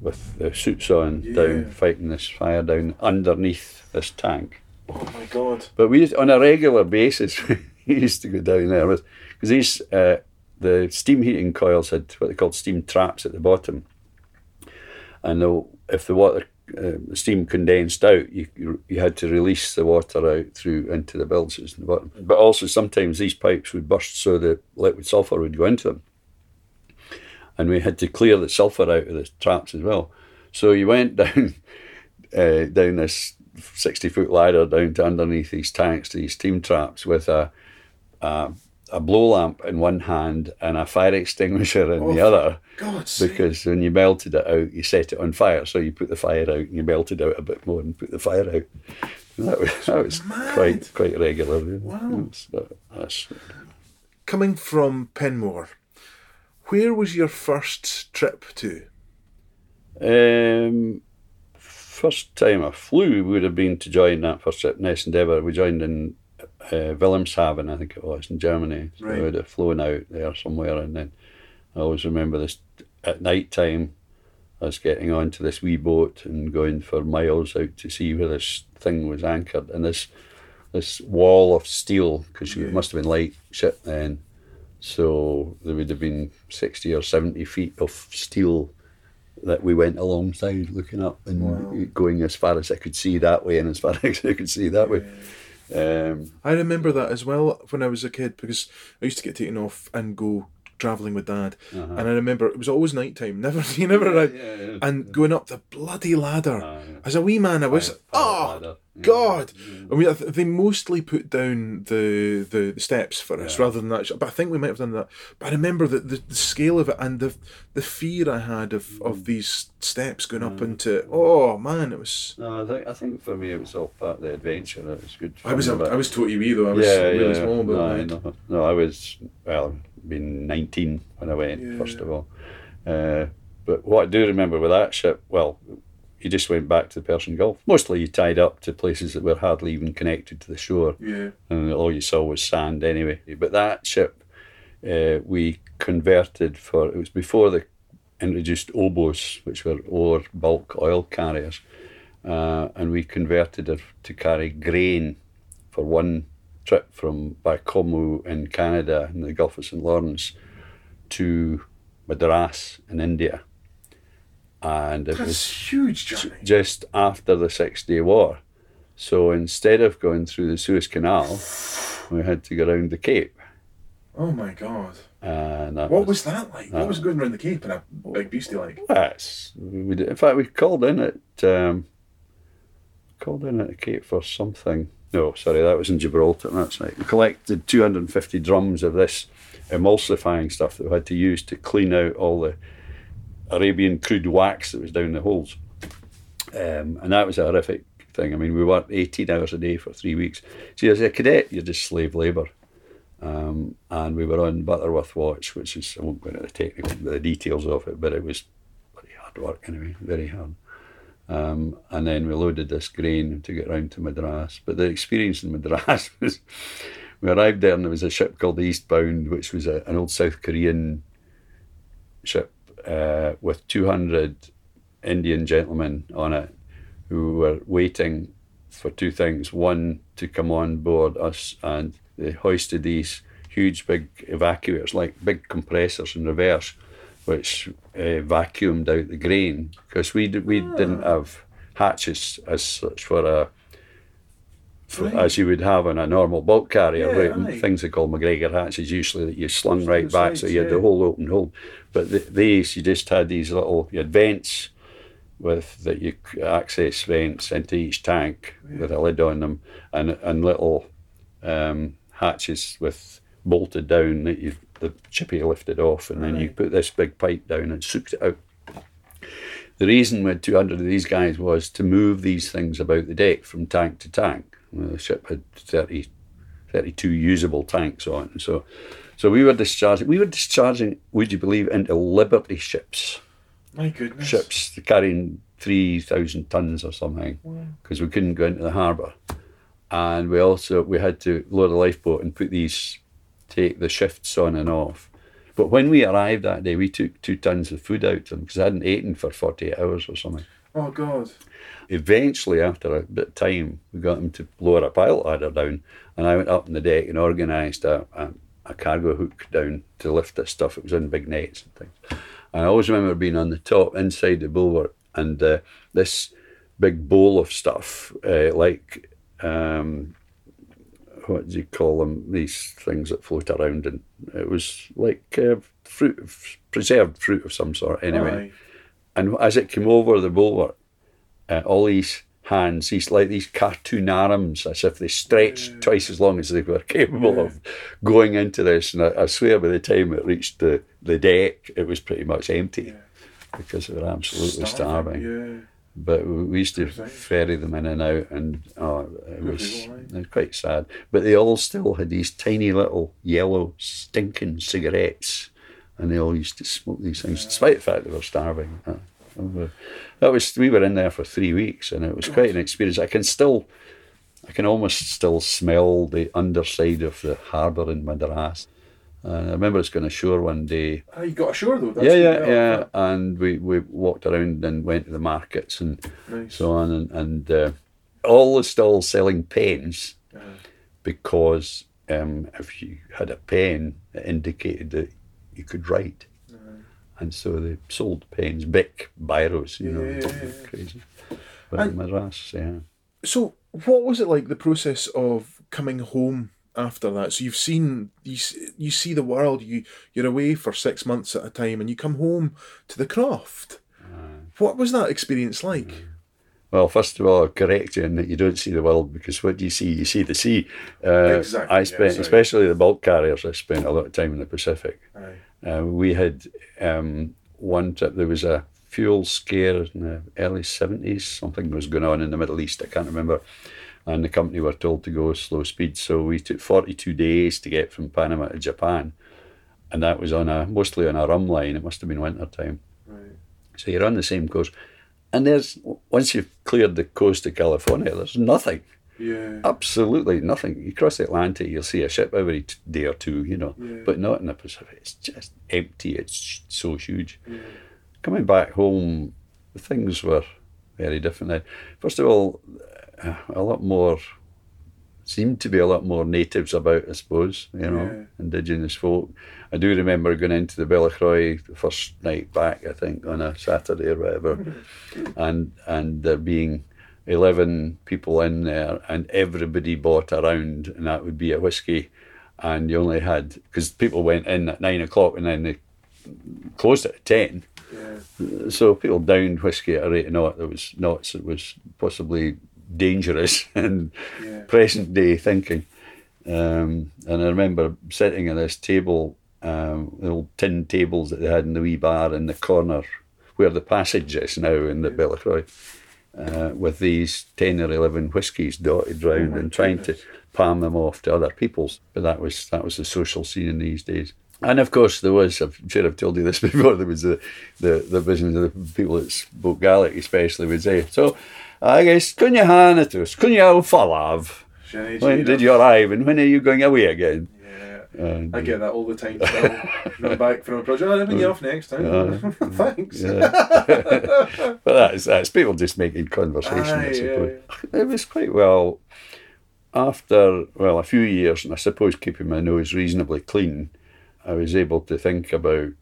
with the suits on Yeah. down, fighting this fire down underneath this tank. Oh my god. But we used, on a regular basis, we used to go down there with because these uh, the steam heating coils had what they called steam traps at the bottom, and the, if the water uh, steam condensed out, you you- had to release the water out through into the bilges in the bottom. But also sometimes these pipes would burst, so the liquid sulfur would go into them, and we had to clear the sulfur out of the traps as well. So you went down uh, down this 60 foot ladder down to underneath these tanks, these steam traps, with a, a, a blow lamp in one hand and a fire extinguisher in the Oh, other. God sake. Because when you melted it out, you set it on fire. So you put the fire out and you melted out a bit more and put the fire out. And that was, that was quite quite regular. Wow. Coming from Penmore, where was your first trip to? Um, first time I flew would have been to join that first trip, Ness Endeavour. We joined in uh, Wilhelmshaven, I think it was, in Germany. So Right. we would have flown out there somewhere, and then I always remember this at night time. Us getting onto this wee boat and going for miles out to see where this thing was anchored, and this this wall of steel because Yeah. it must have been light ship then. So there would have been sixty or seventy feet of steel that we went alongside looking up and going as far as I could see that way and as far as I could see that way. Um, I remember that as well when I was a kid because I used to get taken off and go travelling with dad, uh-huh. and I remember it was always night time. Never, you never, arrived. yeah. and going up the bloody ladder. Uh, yeah. As a wee man, I was Fire- oh fire. Yeah. God. Mm. I mean, they mostly put down the, the, the steps for us rather than that. But I think we might have done that. But I remember the, the, the scale of it and the the fear I had of, Mm. of these steps going up mm. into. Oh man, it was. No, I think I think for me it was all part of the adventure. It was good. I was a, I was totally wee though. I was yeah, really yeah. small, but no, no, no, I was well, been nineteen when I went Yeah. first of all. Uh, but what I do remember with that ship, well, you just went back to the Persian Gulf. Mostly you tied up to places that were hardly even connected to the shore. yeah, and all you saw was sand anyway. But that ship, uh, we converted for it was before they introduced obos, which were ore bulk oil carriers, uh, and we converted it to carry grain for one trip from Baie-Comeau in Canada in the Gulf of St Lawrence to Madras in India, and it was huge, Johnny. just after the Six Day War. So instead of going through the Suez Canal, we had to go around the Cape. Oh my god. And that What was that like? What Uh, was going around the Cape in a big beastie like? Yes, we did. In fact, we called in at um, called in at the Cape for something. No, sorry, that was in Gibraltar. That's right. We collected 250 drums of this emulsifying stuff that we had to use to clean out all the Arabian crude wax that was down the holes, um, and that was a horrific thing. I mean, we worked 18 hours a day for three weeks. See, as a cadet, you're just slave labour. Um, and we were on Butterworth Watch, which is, I won't go into the technical, the details of it, but it was pretty hard work anyway, very hard. Um, and then we loaded this grain to get round to Madras. But the experience in Madras was we arrived there and there was a ship called the Eastbound, which was a, an old South Korean ship uh, with 200 Indian gentlemen on it who were waiting for two things. One, to come on board us, and they hoisted these huge big evacuators, like big compressors in reverse, which uh, vacuumed out the grain because we, d- we didn't have hatches as such for a. For, Right. As you would have on a normal bulk carrier, Yeah, right, things are called MacGregor hatches, usually that you slung right back, so sides, you had the yeah. whole open hole. But th these, you just had these little, you had vents with that you access vents into each tank with a lid on them, and and little um, hatches with bolted down that you the chippy lifted off, and then you put this big pipe down and soaked it out. The reason we had 200 of these guys was to move these things about the deck from tank to tank. The ship had 30, 32 usable tanks on, so so we were discharging. We were discharging. Would you believe into Liberty ships? My goodness. ships carrying 3,000 tons or something because we couldn't go into the harbour. And we also we had to load a lifeboat and put these take the shifts on and off. But when we arrived that day, we took two tons of food out to them because I hadn't eaten for 48 hours or something. Oh god. Eventually, after a bit of time, we got them to lower a pilot ladder down, and I went up on the deck and organised a, a, a cargo hook down to lift this stuff. It was in big nets and things. And I always remember being on the top inside the bulwark, and uh, this big bowl of stuff, uh, like um, what do you call them? These things that float around, and it was like uh, fruit, preserved fruit of some sort. Anyway, Aye. and as it came over the bulwark, uh, all these hands, these like these cartoon arms, as if they stretched twice as long as they were capable of going into this. And I, I swear, by the time it reached the, the deck, it was pretty much empty because they were absolutely starving. Yeah. But we used to ferry them in and out, and oh, it was, it was quite sad. But they all still had these tiny little yellow stinking cigarettes, and they all used to smoke these things, despite the fact they were starving. Uh, we- That was we were in there for three weeks, and it was quite an experience. I can still, I can almost still smell the underside of the harbour in Madras. And I remember us going ashore one day Ah, you got ashore though. That's yeah, yeah, yeah. And we, we walked around and went to the markets and Nice. so on, and, and uh, all the stalls selling pens because um, if you had a pen, it indicated that you could write. And so they sold pens, Bic, Biros, you know, Yeah, yeah, crazy. But And- yeah. So, what was it like the process of coming home after that? So you've seen you you see the world. You you're away for six months at a time, and you come home to the craft. What was that experience like? Well, first of all, correct you in that you don't see the world because what do you see? You see the sea. Uh, Exactly, I spent, sorry. especially the bulk carriers, I spent a lot of time in the Pacific. Uh, we had um, one trip, there was a fuel scare in the early 70s. Something was going on in the Middle East, I can't remember. And the company were told to go slow speed. So we took 42 days to get from Panama to Japan. And that was on a mostly on a rhumb line. It must have been winter time. Right. So you're on the same course. And there's, once you've cleared the coast of California, there's nothing. Yeah. Absolutely nothing. You cross the Atlantic, you'll see a ship every t- day or two, you know, Yeah. but not in the Pacific. It's just empty. It's so huge. Coming back home, things were very different then. First of all, a lot more, seemed to be a lot more natives about, I suppose, you know, Yeah. indigenous folk. I do remember going into the Bellachroy the first night back, I think, on a Saturday or whatever, and and there being 11 people in there and everybody bought a round and that would be a whiskey and you only had because people went in at nine o'clock and then they closed at ten. Yeah. So people downed whiskey at a rate of knot that was knots that was possibly dangerous in Yeah. present day thinking. Um, and I remember sitting at this table, um, the old tin tables that they had in the wee bar in the corner where the passage is now in the Bellachroy, uh, with these 10 or 11 whiskies dotted round my and trying to palm them off to other people's. But that was that was the social scene in these days. And of course, there was, I'm sure I've told you this before, there was the, the, the business of the people that spoke Gaelic, especially, would say, So, I guess, can you hand it to us? Can you have for love? When did you arrive and when are you going away again? Yeah. And, I get that all the time. You know, back from a project. Oh, when you off next time. Thanks. Yeah. but that's, that's people just making conversation, Aye, I yeah, suppose. It was quite well after, well, a few years, and I suppose keeping my nose reasonably clean, I was able to think about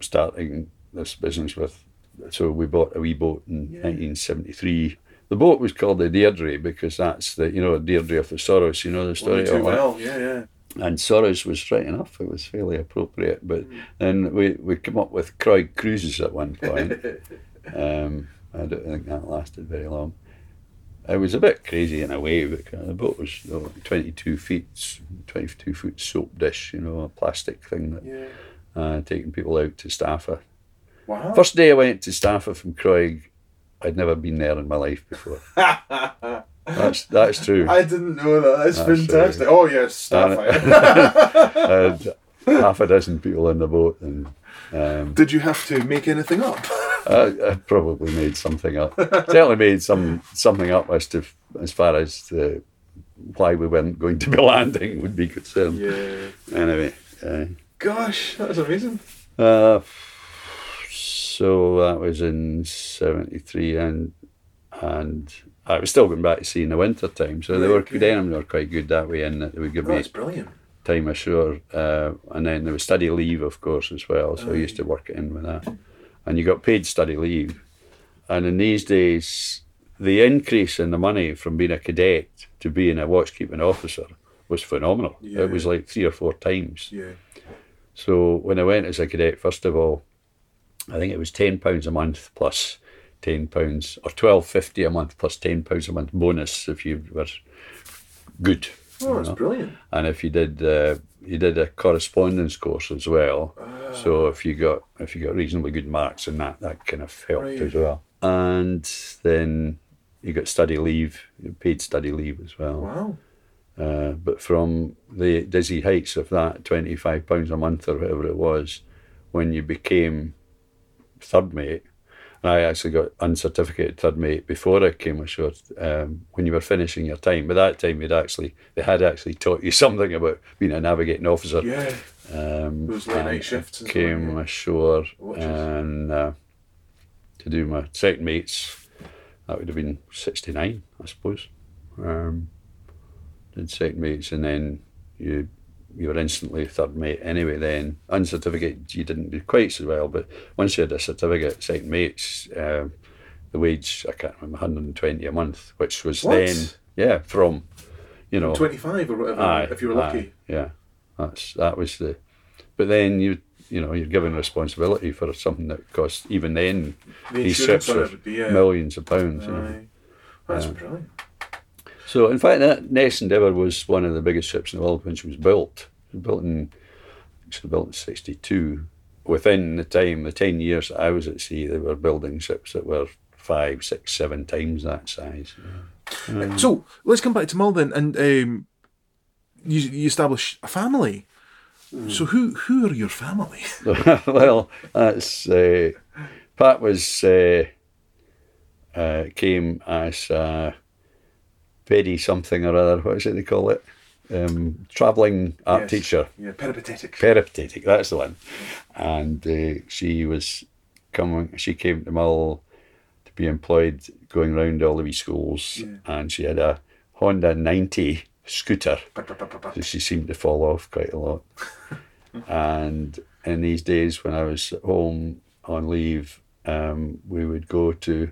starting this business with. So we bought a wee boat in Yeah. 1973. The boat was called the Deirdre because that's the, you know, Deirdre of the Sorrows, you know the story too well. Yeah, yeah. And Soros was right enough, it was fairly appropriate. But then we, we came up with Croig Cruises at one point. um, I don't think that lasted very long. It was a bit crazy in a way because the boat was you know, 22 feet, 22 foot soap dish, you know, a plastic thing that Yeah. uh, taking people out to Staffa. Wow. First day I went to Staffa from Croig, I'd never been there in my life before. That's that's true. I didn't know that. That's, That's fantastic. Oh yes, stuff. I had half a dozen people in the boat, and um, Did you have to make anything up? I, I probably made something up. Certainly made some something up as to as far as the, why we weren't going to be landing would be concerned. yeah. Anyway, uh, Gosh, that's amazing. uh, so that was in '73, and and I was still going back to sea in the winter time. So they were then they were quite good that way, and that they would give Oh, me brilliant. time ashore. Uh, and then there was study leave, of course, as well. So I used to work it in with that. And you got paid study leave. And in these days, the increase in the money from being a cadet to being a watchkeeping officer was phenomenal. Yeah. It was like three or four times. Yeah. So when I went as a cadet, first of all, I think it was ten pounds a month plus ten pounds or twelve fifty a month plus ten pounds a month bonus if you were good. Oh, that's know. brilliant. and if you did uh, you did a correspondence course as well so if you got if you got reasonably good marks in that that kind of helped Right. as well and then you got study leave paid study leave as well Wow. uh, but from the dizzy heights of that 25 pounds a month or whatever it was when you became third mate and I actually got uncertificated third mate before I came ashore um, when you were finishing your time. By that time, you'd actually they had actually taught you something about being a navigating officer. Yeah. Um, Those late night shifts Came yeah. ashore Watches. and uh, to do my second mates. That would have been sixty nine, I suppose. Um, did second mates, and then you you were instantly third mate anyway. Then uncertificate, you didn't do quite so well, but once you had a certificate, second mates, um, the wage I can't remember, one hundred and twenty a month, which was What? then yeah from you know 25 or whatever, Aye, if you were lucky. aye, yeah, that's that was the. But then you you know you're given responsibility for something that costs even then The these ships on are it would be, yeah. millions of pounds. you know. That's brilliant. So in fact, that Ness Endeavour was one of the biggest ships in the world when she was built. She was built in was built in '62. Within the time, the ten years that I was at sea, they were building ships that were five, six, seven times that size. So let's come back to Mull then, and um, you, you establish a family. So who who are your family? well, that's uh, Pat was uh, uh, came as a very something or other. What is it they call it? Um, traveling art Yes. teacher, Yeah, peripatetic. peripatetic. That's the one. And uh, she was coming. She came to Mull to be employed, going round all the wee schools, Yeah. and she had a Honda ninety scooter. So she seemed to fall off quite a lot. and in these days, when I was at home on leave, um, we would go to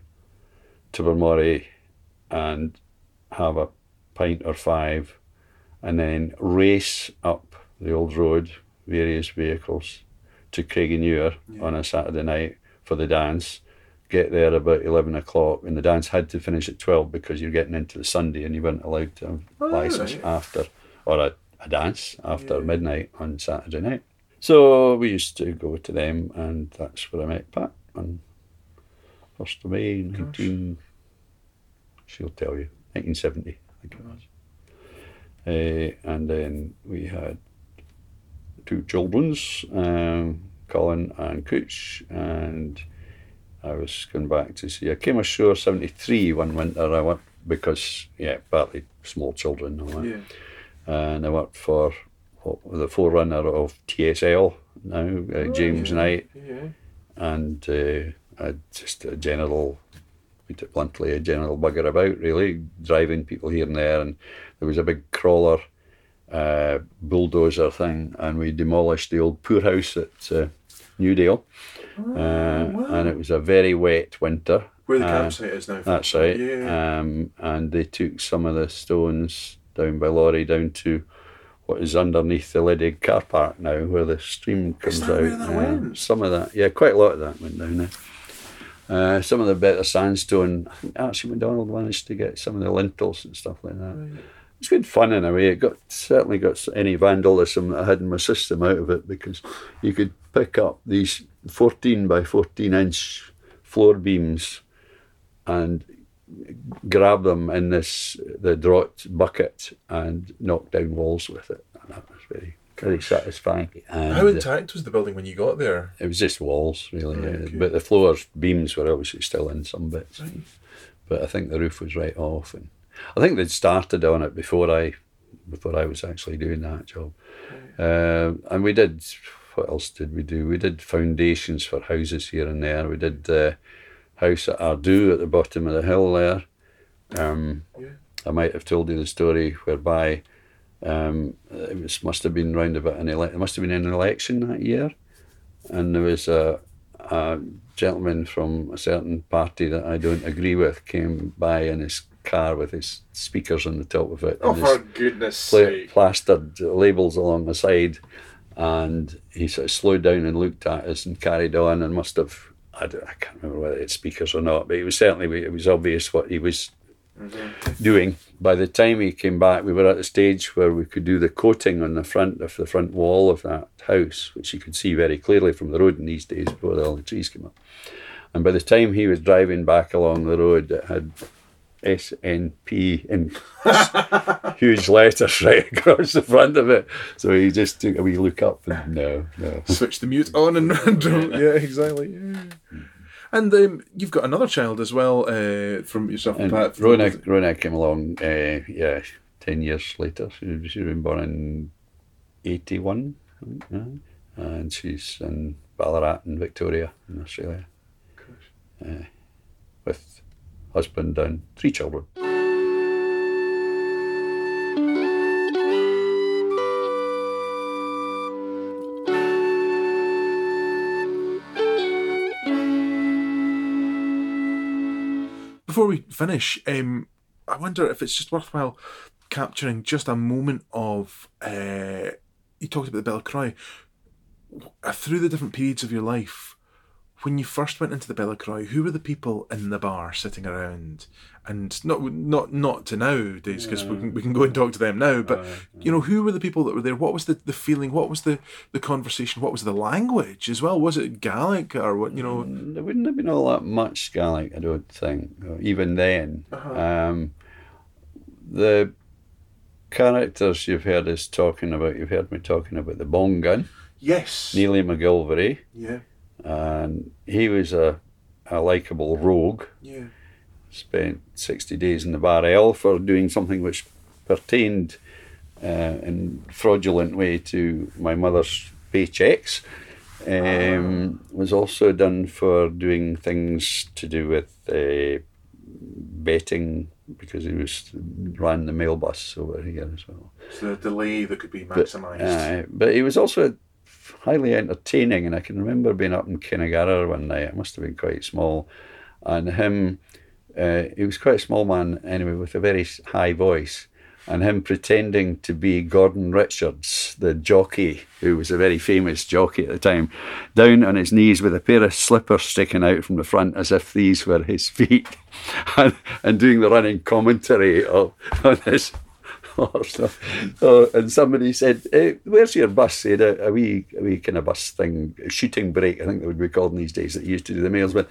Tobermory and have a pint or five and then race up the old road, various vehicles, to Craignure on a Saturday night for the dance. Get there about eleven o'clock, and the dance had to finish at twelve because you're getting into the Sunday, and you weren't allowed to have Oh, license right. after or a, a dance after midnight on Saturday night. So we used to go to them, and that's where I met Pat on first of May, nineteen. She'll tell you, nineteen seventy, I think it was. Uh, and then we had two children's, um, Colin and Cooch, and I was going back to see. I came ashore seventy three one winter. I went because yeah, partly small children. and all that. Yeah. And I worked for what, the forerunner of TSL now, uh, James Knight, Yeah. and uh, I just a general, put it bluntly, a general bugger about really, driving people here and there. And there was a big crawler uh, bulldozer thing, and we demolished the old poorhouse at uh, Newdale. uh, And it was a very wet winter. Where the Uh, campsite is now. that's right. Yeah. Um, and they took some of the stones down by Lorry down to what is underneath the Ledaig car park now, where the stream comes out. where that Yeah, went? Some of that, yeah, quite a lot of that went down there. Uh, some of the better sandstone, I think actually McDonald managed to get some of the lintels and stuff like that. It's good fun in a way. It got certainly got any vandalism that I had in my system out of it because you could pick up these 14 by 14 inch floor beams and grab them in this the draught bucket and knock down walls with it. And that was very very satisfying. And How intact was the building when you got there? it was just walls really, Right, yeah. okay. but the floors, beams were obviously still in some bits. But I think the roof was right off, and I think they'd started on it before I before I was actually doing that job. Uh, and we did. What else did we do? We did foundations for houses here and there. We did the house at Ardu at the bottom of the hill there. Um, Yeah. I might have told you the story whereby um, it was, must have been round about an ele- it must have been an election that year, and there was a, a gentleman from a certain party that I don't agree with came by in his car with his speakers on the top of it. Oh, and for goodness pla- sake. plastered labels along the side, and he sort of slowed down and looked at us and carried on and must have. I, don't, I can't remember whether it's speakers or not, but it was certainly it was obvious what he was Mm-hmm. doing. By the time he came back, we were at the stage where we could do the coating on the front of the front wall of that house, which you could see very clearly from the road in these days before all the trees came up. And by the time he was driving back along the road, it had SNP in huge letters right across the front of it. So he just took a wee look up and no, no. Switch the mute on and random. yeah, exactly. Yeah. Mm. And um, you've got another child as well uh, from yourself and Pat. Rona, Rona came along, uh, yeah, 10 years later. She, was born in 81, I and she's in Ballarat in Victoria in Australia. Uh, with husband and three children. Before we finish, um, I wonder if it's just worthwhile capturing just a moment of. Uh, you talked about the Bell Cry. Through the different periods of your life, when you first went into the Bellachroy, who were the people in the bar sitting around? And not not not to nowadays, because we, can, we can go and talk to them now. But uh, you know, who were the people that were there? What was the, the feeling? What was the, the conversation? What was the language as well? Was it Gaelic or what? You know, mm, There wouldn't have been all that much Gaelic, I don't think, uh, even then. Uh-huh. Um, the characters you've heard us talking about, you've heard me talking about the bong gun, yes, Neely McGilvery, yeah, and he was a, a likeable rogue. yeah. Spent 60 days in the Bar L for doing something which pertained uh, in fraudulent way to my mother's paychecks. Um, Was also done for doing things to do with uh, betting because he was ran the mail bus over here as well. So the delay that could be But, maximised. uh, but he was also highly entertaining, and I can remember being up in Kinnagarra one night. It must have been quite small, and him. Uh, he was quite a small man anyway, with a very high voice, and him pretending to be Gordon Richards, the jockey, who was a very famous jockey at the time, down on his knees with a pair of slippers sticking out from the front as if these were his feet, and, and doing the running commentary of, on his So, and somebody said, eh, "Where's your bus?" He had a, a wee, a wee kind of bus thing, a shooting brake, I think they would be called in these days that you used to do the mails with.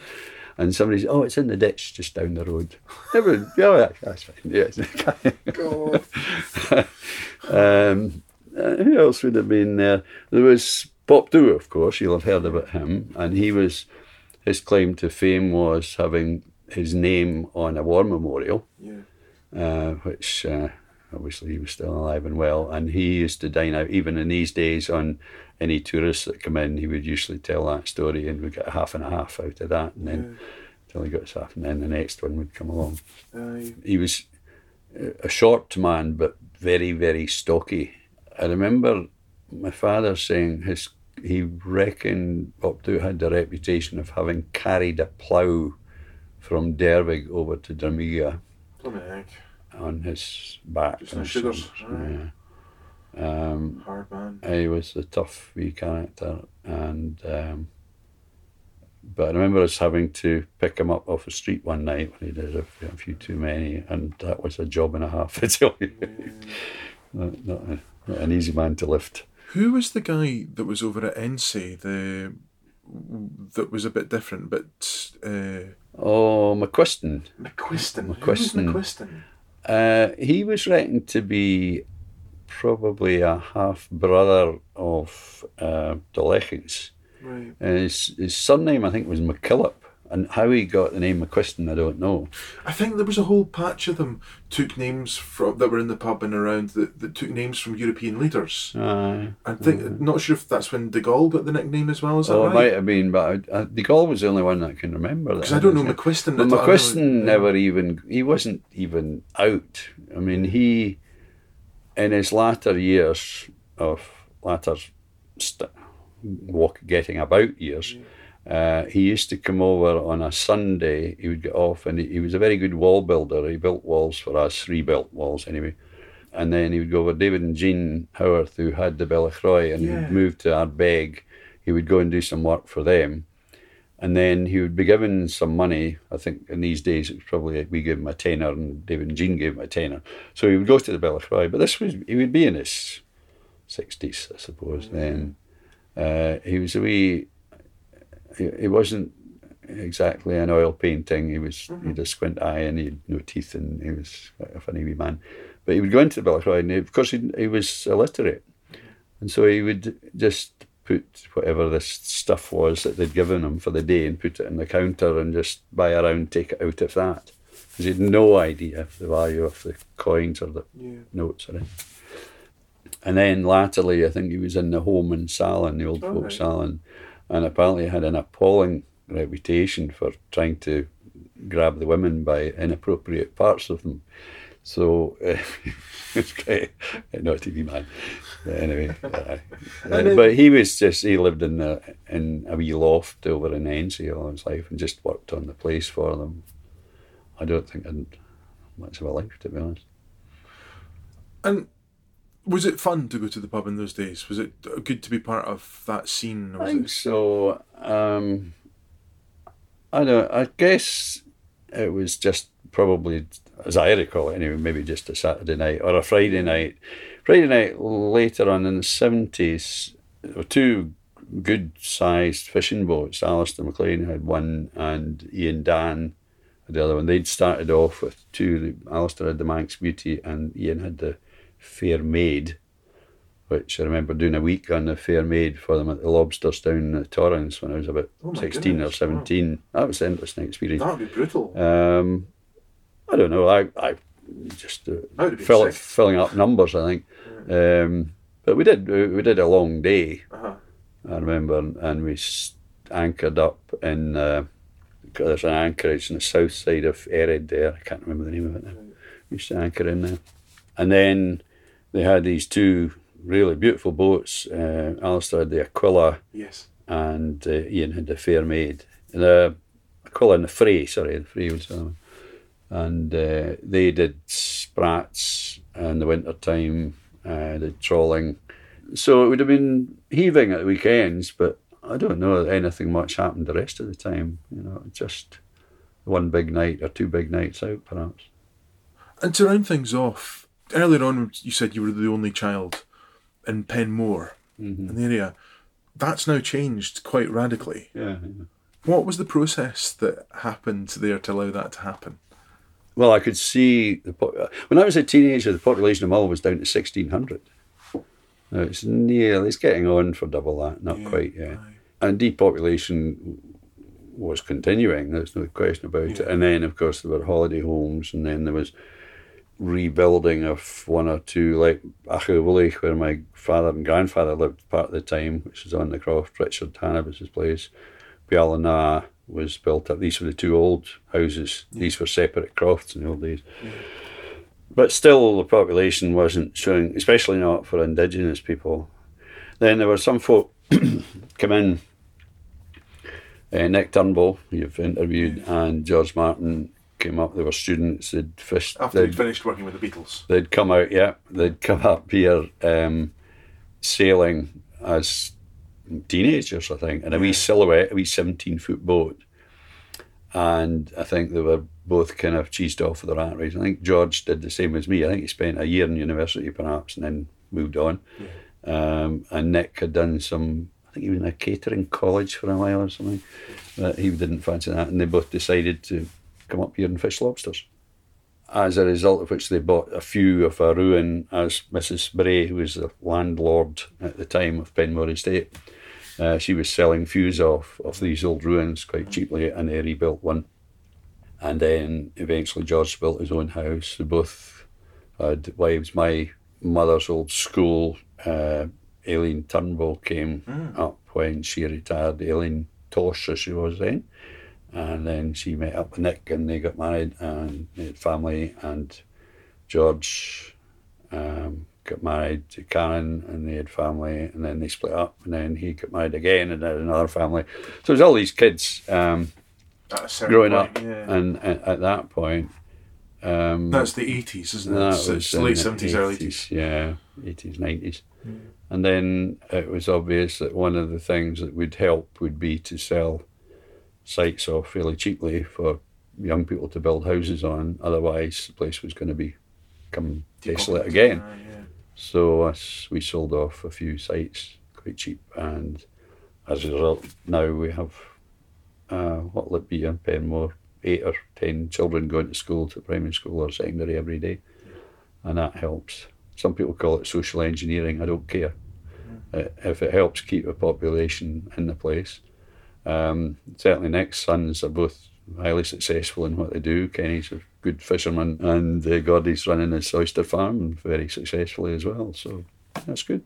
And somebody said, "Oh, it's in the ditch just down the road." Yeah, yeah, that's fine. Yes. um, uh, who else would have been there? There was Pop Doo, of course. You'll have heard about him, and he was. His claim to fame was having his name on a war memorial, Yeah. uh, which uh, obviously he was still alive and well. And he used to dine out, even in these days, on any tourists that come in. He would usually tell that story, and we'd get a half and a half out of that, and then till he got his half, and then the next one would come along Aye. he was a short man but very very stocky i remember my father saying his he reckoned Updo had the reputation of having carried a plough from Dervaig over to Dramiga. On his back. Just on and sugars, such. aye. Yeah. Um, Hard man. he was a tough wee character, and um, but I remember us having to pick him up off the street one night when he did a, few- a few too many, and that was a job and a half. I tell you, not, not, a, not an easy man to lift. Who was the guy that was over at Ense? The that was a bit different, but uh, Oh, McQuiston. McQuiston. McQuiston. Who was McQuiston? Uh, he was reckoned to be probably a half brother of uh, the Lechens. Right. And his, his surname, I think, was McKillop. And how he got the name McQuiston, I don't know. I think there was a whole patch of them took names from that were in the pub and around that, that took names from European leaders. Aye. I think mm-hmm. not sure if that's when De Gaulle got the nickname as well. Is that Oh, it might have been, but I, I, De Gaulle was the only one that I can remember. Because I don't know McQuiston. But I don't- I don't McQuiston never even, he wasn't even out. I mean, he, in his latter years of latter st- walk, getting about years, uh, he used to come over on a Sunday. He would get off, and he, he was a very good wall builder. He built walls for us, rebuilt walls anyway. And then he would go over David and Jean Howarth, who had the Bellachroy, and Yeah. he'd moved to Ardbeg. He would go and do some work for them. And then he would be given some money. I think in these days it was probably we gave him a tenner and David and Jean gave him a tenner. So he would go to the Bellachroy. But this was he would be in his sixties, I suppose. Then uh, he was a wee. He, he wasn't exactly an oil painting. He was he had mm-hmm. a squint eye and he had no teeth and he was a funny wee man. But he would go into the Bellachroy and he, of course he, he was illiterate, and so he would just put whatever this stuff was that they'd given him for the day and put it on the counter and just buy around, take it out of that. Because he had no idea of the value of the coins or the Yeah. notes or anything. And then latterly, I think he was in the home in Salen, the old Oh, folk right. Salen, and apparently had an appalling reputation for trying to grab the women by inappropriate parts of them. So uh, it's great, not a TV man. But anyway, uh, but he was just he lived in the in a wee loft over in Ensie all his life and just worked on the place for them. I don't think I'd much of a life to be honest. And was it fun to go to the pub in those days? Was it good to be part of that scene? I think it, so. Um, I don't. I guess it was just probably, as I recall it anyway, maybe just a Saturday night or a Friday night. Friday night later on in the seventies, there were two good-sized fishing boats. Alistair McLean had one, and Ian Dan had the other one. They'd started off with two. Alistair had the Manx Beauty, and Ian had the Fair Maid which I remember doing a week on the Fair Maid for them at the Lobsters down in the Torrens when I was about Oh 16 goodness, or 17. That was an interesting experience. that would be brutal. Um, I don't know. I, I just uh, That would have been fill, filling up numbers, I think. Um, but we did we did a long day. Uh-huh. I remember, and we anchored up in. Uh, there's an anchorage on the south side of Ered there. I can't remember the name of it now. We used to anchor in there, and then they had these two really beautiful boats. Uh, Alistair had the Aquila, Yes. and uh, Ian had the Fair Maid. The Aquila and the Frey, sorry, the Frey was the other one. And uh, they did sprats in the winter time, uh, did trawling. So it would have been heaving at the weekends, but I don't know that anything much happened the rest of the time. You know, just one big night or two big nights out, perhaps. And to round things off, earlier on you said you were the only child in Penmore mm-hmm. in the area. That's now changed quite radically. Yeah. yeah. What was the process that happened there to allow that to happen? Well, I could see the po- uh, when I was a teenager, the population of Mull was down to sixteen hundred. Now it's nearly it's getting on for double that, not quite yet. And depopulation was continuing. There's no question about it. And then, of course, there were holiday homes, and then there was rebuilding of one or two, like Achewilly, where my father and grandfather lived part of the time, which is on the croft. Richard Hannibus's place. Bialana was built up. These were the two old houses. These were separate crofts in the old days. But still, the population wasn't showing, especially not for indigenous people. Then there were some folk come in. Uh, Nick Turnbull, you've interviewed, and George Martin came up. They were students. They'd fished. After they'd, finished working with the Beatles. they'd come out. Yeah, they'd come up here um, sailing as teenagers, I think, in a wee silhouette, a wee seventeen foot boat. And I think they were both kind of cheesed off with the rat race. I think George did the same as me. I think he spent a year in university, perhaps, and then moved on. Um, and Nick had done some. I think he was in a catering college for a while or something. But he didn't fancy that, and they both decided to come up here and fish lobsters as a result of which they bought a few of our ruin as Mrs. Bray, who was the landlord at the time of Penmore Estate. Uh, she was selling fews of, of these old ruins quite cheaply and they rebuilt one. And then eventually George built his own house. They both had wives. My mother's old school, uh, Aileen Turnbull, came up when she retired. Aileen Tosh, as she was then and then she met up with Nick and they got married and they had family and George um, got married to Karen and they had family and then they split up and then he got married again and had another family. So there's all these kids um, At a certain growing point, up yeah. and, and at that point um, That's the 80s, isn't it? that It's, was late the 70s, early 80s. 80s, Yeah, 80s, 90s. And then it was obvious that one of the things that would help would be to sell sites off fairly cheaply for young people to build houses on. Otherwise, the place was going to be become desolate again. Ah, yeah. So us, we sold off a few sites quite cheap, and as a result, now we have uh, what will it be in Penmore? Eight or ten children going to school, to primary school or secondary every day, and that helps. Some people call it social engineering. I don't care. Uh, if it helps keep a population in the place, um, certainly Nick's sons are both highly successful in what they do. Kenny's a good fisherman, and uh, Gordy's running his oyster farm very successfully as well. So that's good.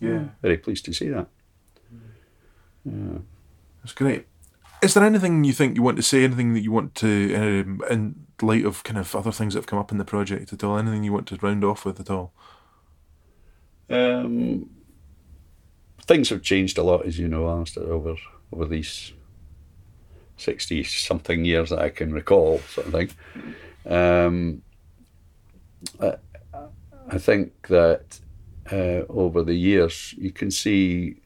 Yeah, Very pleased to see that. Yeah. that's great. Is there anything you think you want to say? Anything that you want to, um, in light of kind of other things that have come up in the project at all? Anything you want to round off with at all? Um, things have changed a lot, as you know, Alistair, over over these sixty something years that I can recall, sort of thing. Um, I, I think that uh, over the years you can see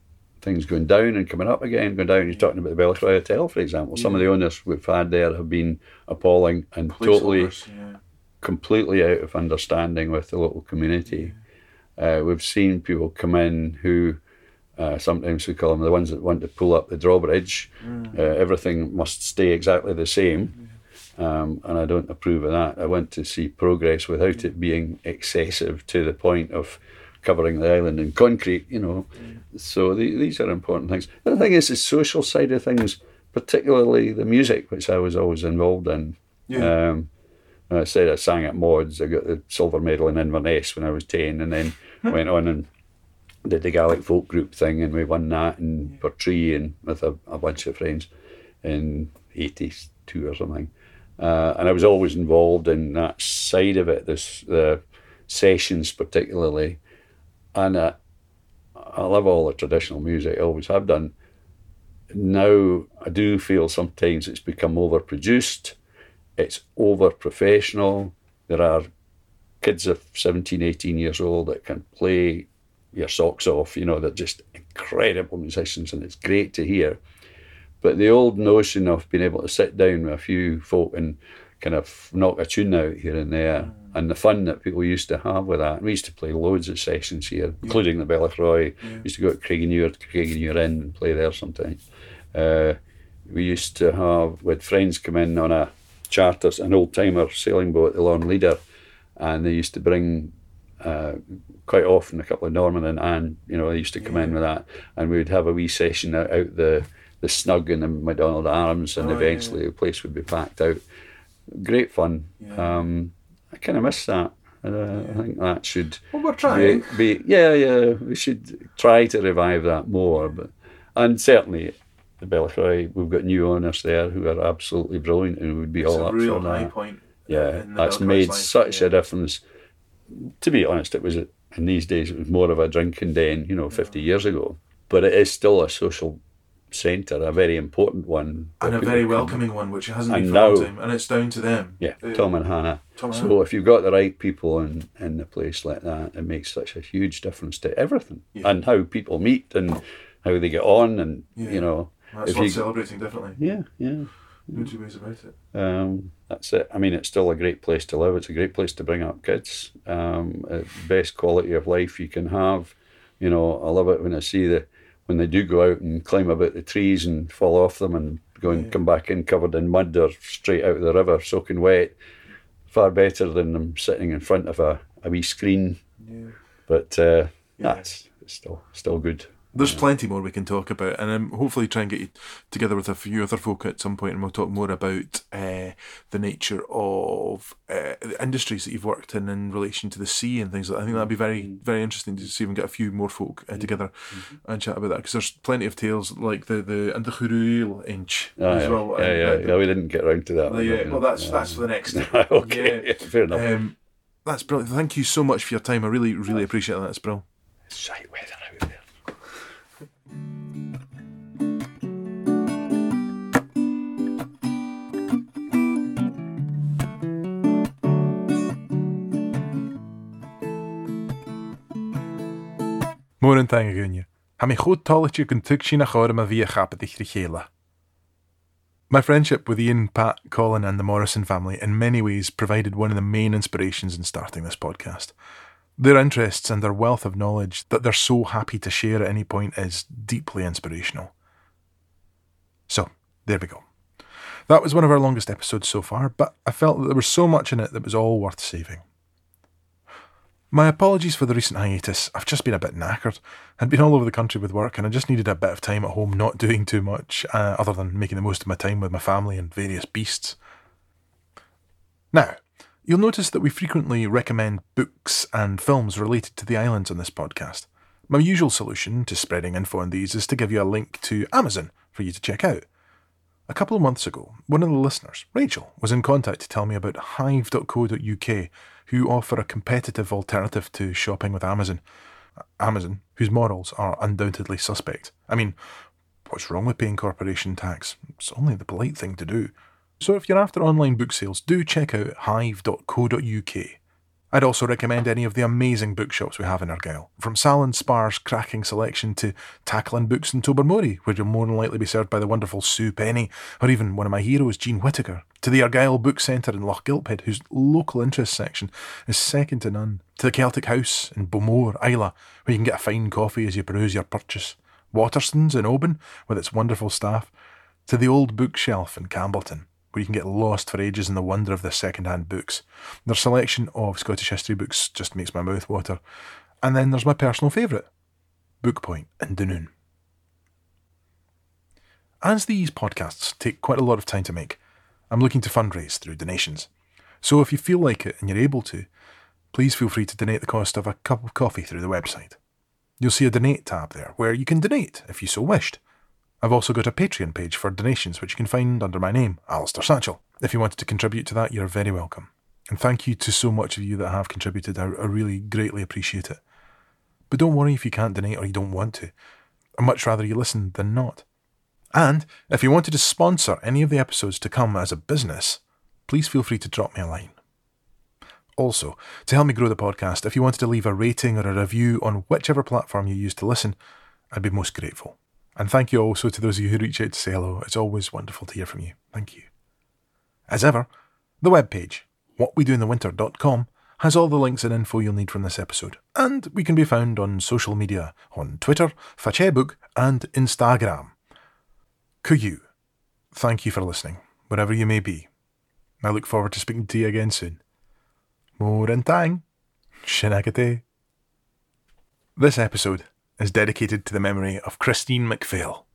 things going down and coming up again, going down. You're talking about the Bellachroy Hotel, for example. Some of the owners we've had there have been appalling and totally Placeholders, yeah. completely out of understanding with the local community. Uh, we've seen people come in who uh, sometimes we call them the ones that want to pull up the drawbridge. Uh, everything must stay exactly the same. Um, and I don't approve of that. I want to see progress without it being excessive to the point of covering the island in concrete, you know. So the, these are important things. The other thing is the social side of things, particularly the music, which I was always involved in. Yeah. Um, I said I sang at Mods. I got the silver medal in Inverness when I was 10 and then went on and did the Gaelic folk group thing and we won that in Portree and with a, a bunch of friends in 82 or something. Uh, and I was always involved in that side of it, this the sessions particularly. And uh, I love all the traditional music, I always have done. Now I do feel sometimes it's become overproduced, it's over professional. There are kids of 17, 18 years old that can play your socks off. You know, they're just incredible musicians, and it's great to hear. But the old notion of being able to sit down with a few folk and kind of knock a tune out here and there, and the fun that people used to have with that. We used to play loads of sessions here, including the Bellachroy. We used to go to Craignure, to Craignure Inn and play there sometimes. Uh, we used to have, with friends come in on a charter, an old timer sailing boat, the Lorne Leader, and they used to bring uh, quite often a couple of Norman and Anne, you know, they used to come in with that, and we would have a wee session out, out the the snug in the MacDonald Arms, and Oh, yeah, eventually the place would be packed out. Great fun. Yeah. Um, I kind of miss that. Uh, I think that should Well, we're trying. be, be yeah yeah we should try to revive that more but and certainly the Bellachroy we've got new owners there who are absolutely brilliant and would be It's all up for that point. yeah that's made life, such yeah. a difference to be honest it was in these days it was more of a drinking den you know 50 years ago but it is still a social centre a very important one and a very people come. welcoming one, which hasn't been And a now- time, and it's down to them. yeah Uh, Tom and Hannah Tom so Hannah. if you've got the right people in, in the place like that, it makes such a huge difference to everything Yeah. and how people meet and how they get on, and Yeah. you know, That's if worth you- celebrating, definitely. yeah, yeah, No two ways about it. um, that's it. I mean, it's still a great place to live. It's a great place to bring up kids. Um, best quality of life you can have. You know, I love it when I see the when they do go out and climb about the trees and fall off them and go and come back in covered in mud or straight out of the river soaking wet. Far better than them sitting in front of a, a wee screen. Yeah. But uh, Yeah. that's it's still still good. There's plenty more we can talk about, and I'm hopefully try and get you together with a few other folk at some point, and we'll talk more about uh, the nature of uh, the industries that you've worked in in relation to the sea and things like that. I think that'd be very, very interesting to see if we can get a few more folk uh, together and chat about that because there's plenty of tales like the the and the Churuil inch Ah, as yeah, well. yeah, yeah, yeah, We didn't get around to that. the- yeah, well, that's that's for the next. okay, Yeah. fair enough. Um, that's brilliant. Thank you so much for your time. I really, really appreciate that. That's brilliant. Shite weather Mór. Ha a bhí a chapa dich chéile. My friendship with Ian, Pat, Colin, and the Morrison family in many ways provided one of the main inspirations in starting this podcast. Their interests and their wealth of knowledge that they're so happy to share at any point is deeply inspirational. So, there we go. That was one of our longest episodes so far, but I felt that there was so much in it that was all worth saving. My apologies for the recent hiatus. I've just been a bit knackered. I'd been all over the country with work and I just needed a bit of time at home not doing too much, uh, other than making the most of my time with my family and various beasts. Now, you'll notice that we frequently recommend books and films related to the islands on this podcast. My usual solution to spreading info on these is to give you a link to Amazon for you to check out. A couple of months ago, one of the listeners, Rachel, was in contact to tell me about hive.co.uk, who offer a competitive alternative to shopping with Amazon. Amazon, whose morals are undoubtedly suspect. I mean, what's wrong with paying corporation tax? It's only the polite thing to do. So if you're after online book sales, do check out hive.co.uk. I'd also recommend any of the amazing bookshops we have in Argyll, from Salen Spar's cracking selection to Tackling Books in Tobermory, where you'll more than likely be served by the wonderful Sue Penny, or even one of my heroes, Jean Whittaker, to the Argyll Book Centre in Lochgilphead, whose local interest section is second to none, to the Celtic House in Bowmore, Islay, where you can get a fine coffee as you peruse your purchase, Waterstone's in Oban, with its wonderful staff, to the Old Bookshelf in Campbeltown, where you can get lost for ages in the wonder of the second-hand books. Their selection of Scottish history books just makes my mouth water. And then there's my personal favourite, Bookpoint in Dunoon. As these podcasts take quite a lot of time to make, I'm looking to fundraise through donations. So if you feel like it and you're able to, please feel free to donate the cost of a cup of coffee through the website. You'll see a donate tab there where you can donate if you so wished. I've also got a Patreon page for donations which you can find under my name, Alistair Satchel. If you wanted to contribute to that, you're very welcome. And thank you to so much of you that have contributed. I, really greatly appreciate it. But don't worry if you can't donate or you don't want to. I'd much rather you listen than not. And if you wanted to sponsor any of the episodes to come as a business, please feel free to drop me a line. Also, to help me grow the podcast, if you wanted to leave a rating or a review on whichever platform you use to listen, I'd be most grateful. And thank you also to those of you who reach out to say hello. It's always wonderful to hear from you. Thank you. As ever, the webpage, whatwedointhewinter.com, has all the links and info you'll need from this episode. And we can be found on social media on Twitter, Facebook, and Instagram. Kuyu, thank you for listening, wherever you may be. I look forward to speaking to you again soon. Morentang, Shinagate. This episode is dedicated to the memory of Christine McPhail.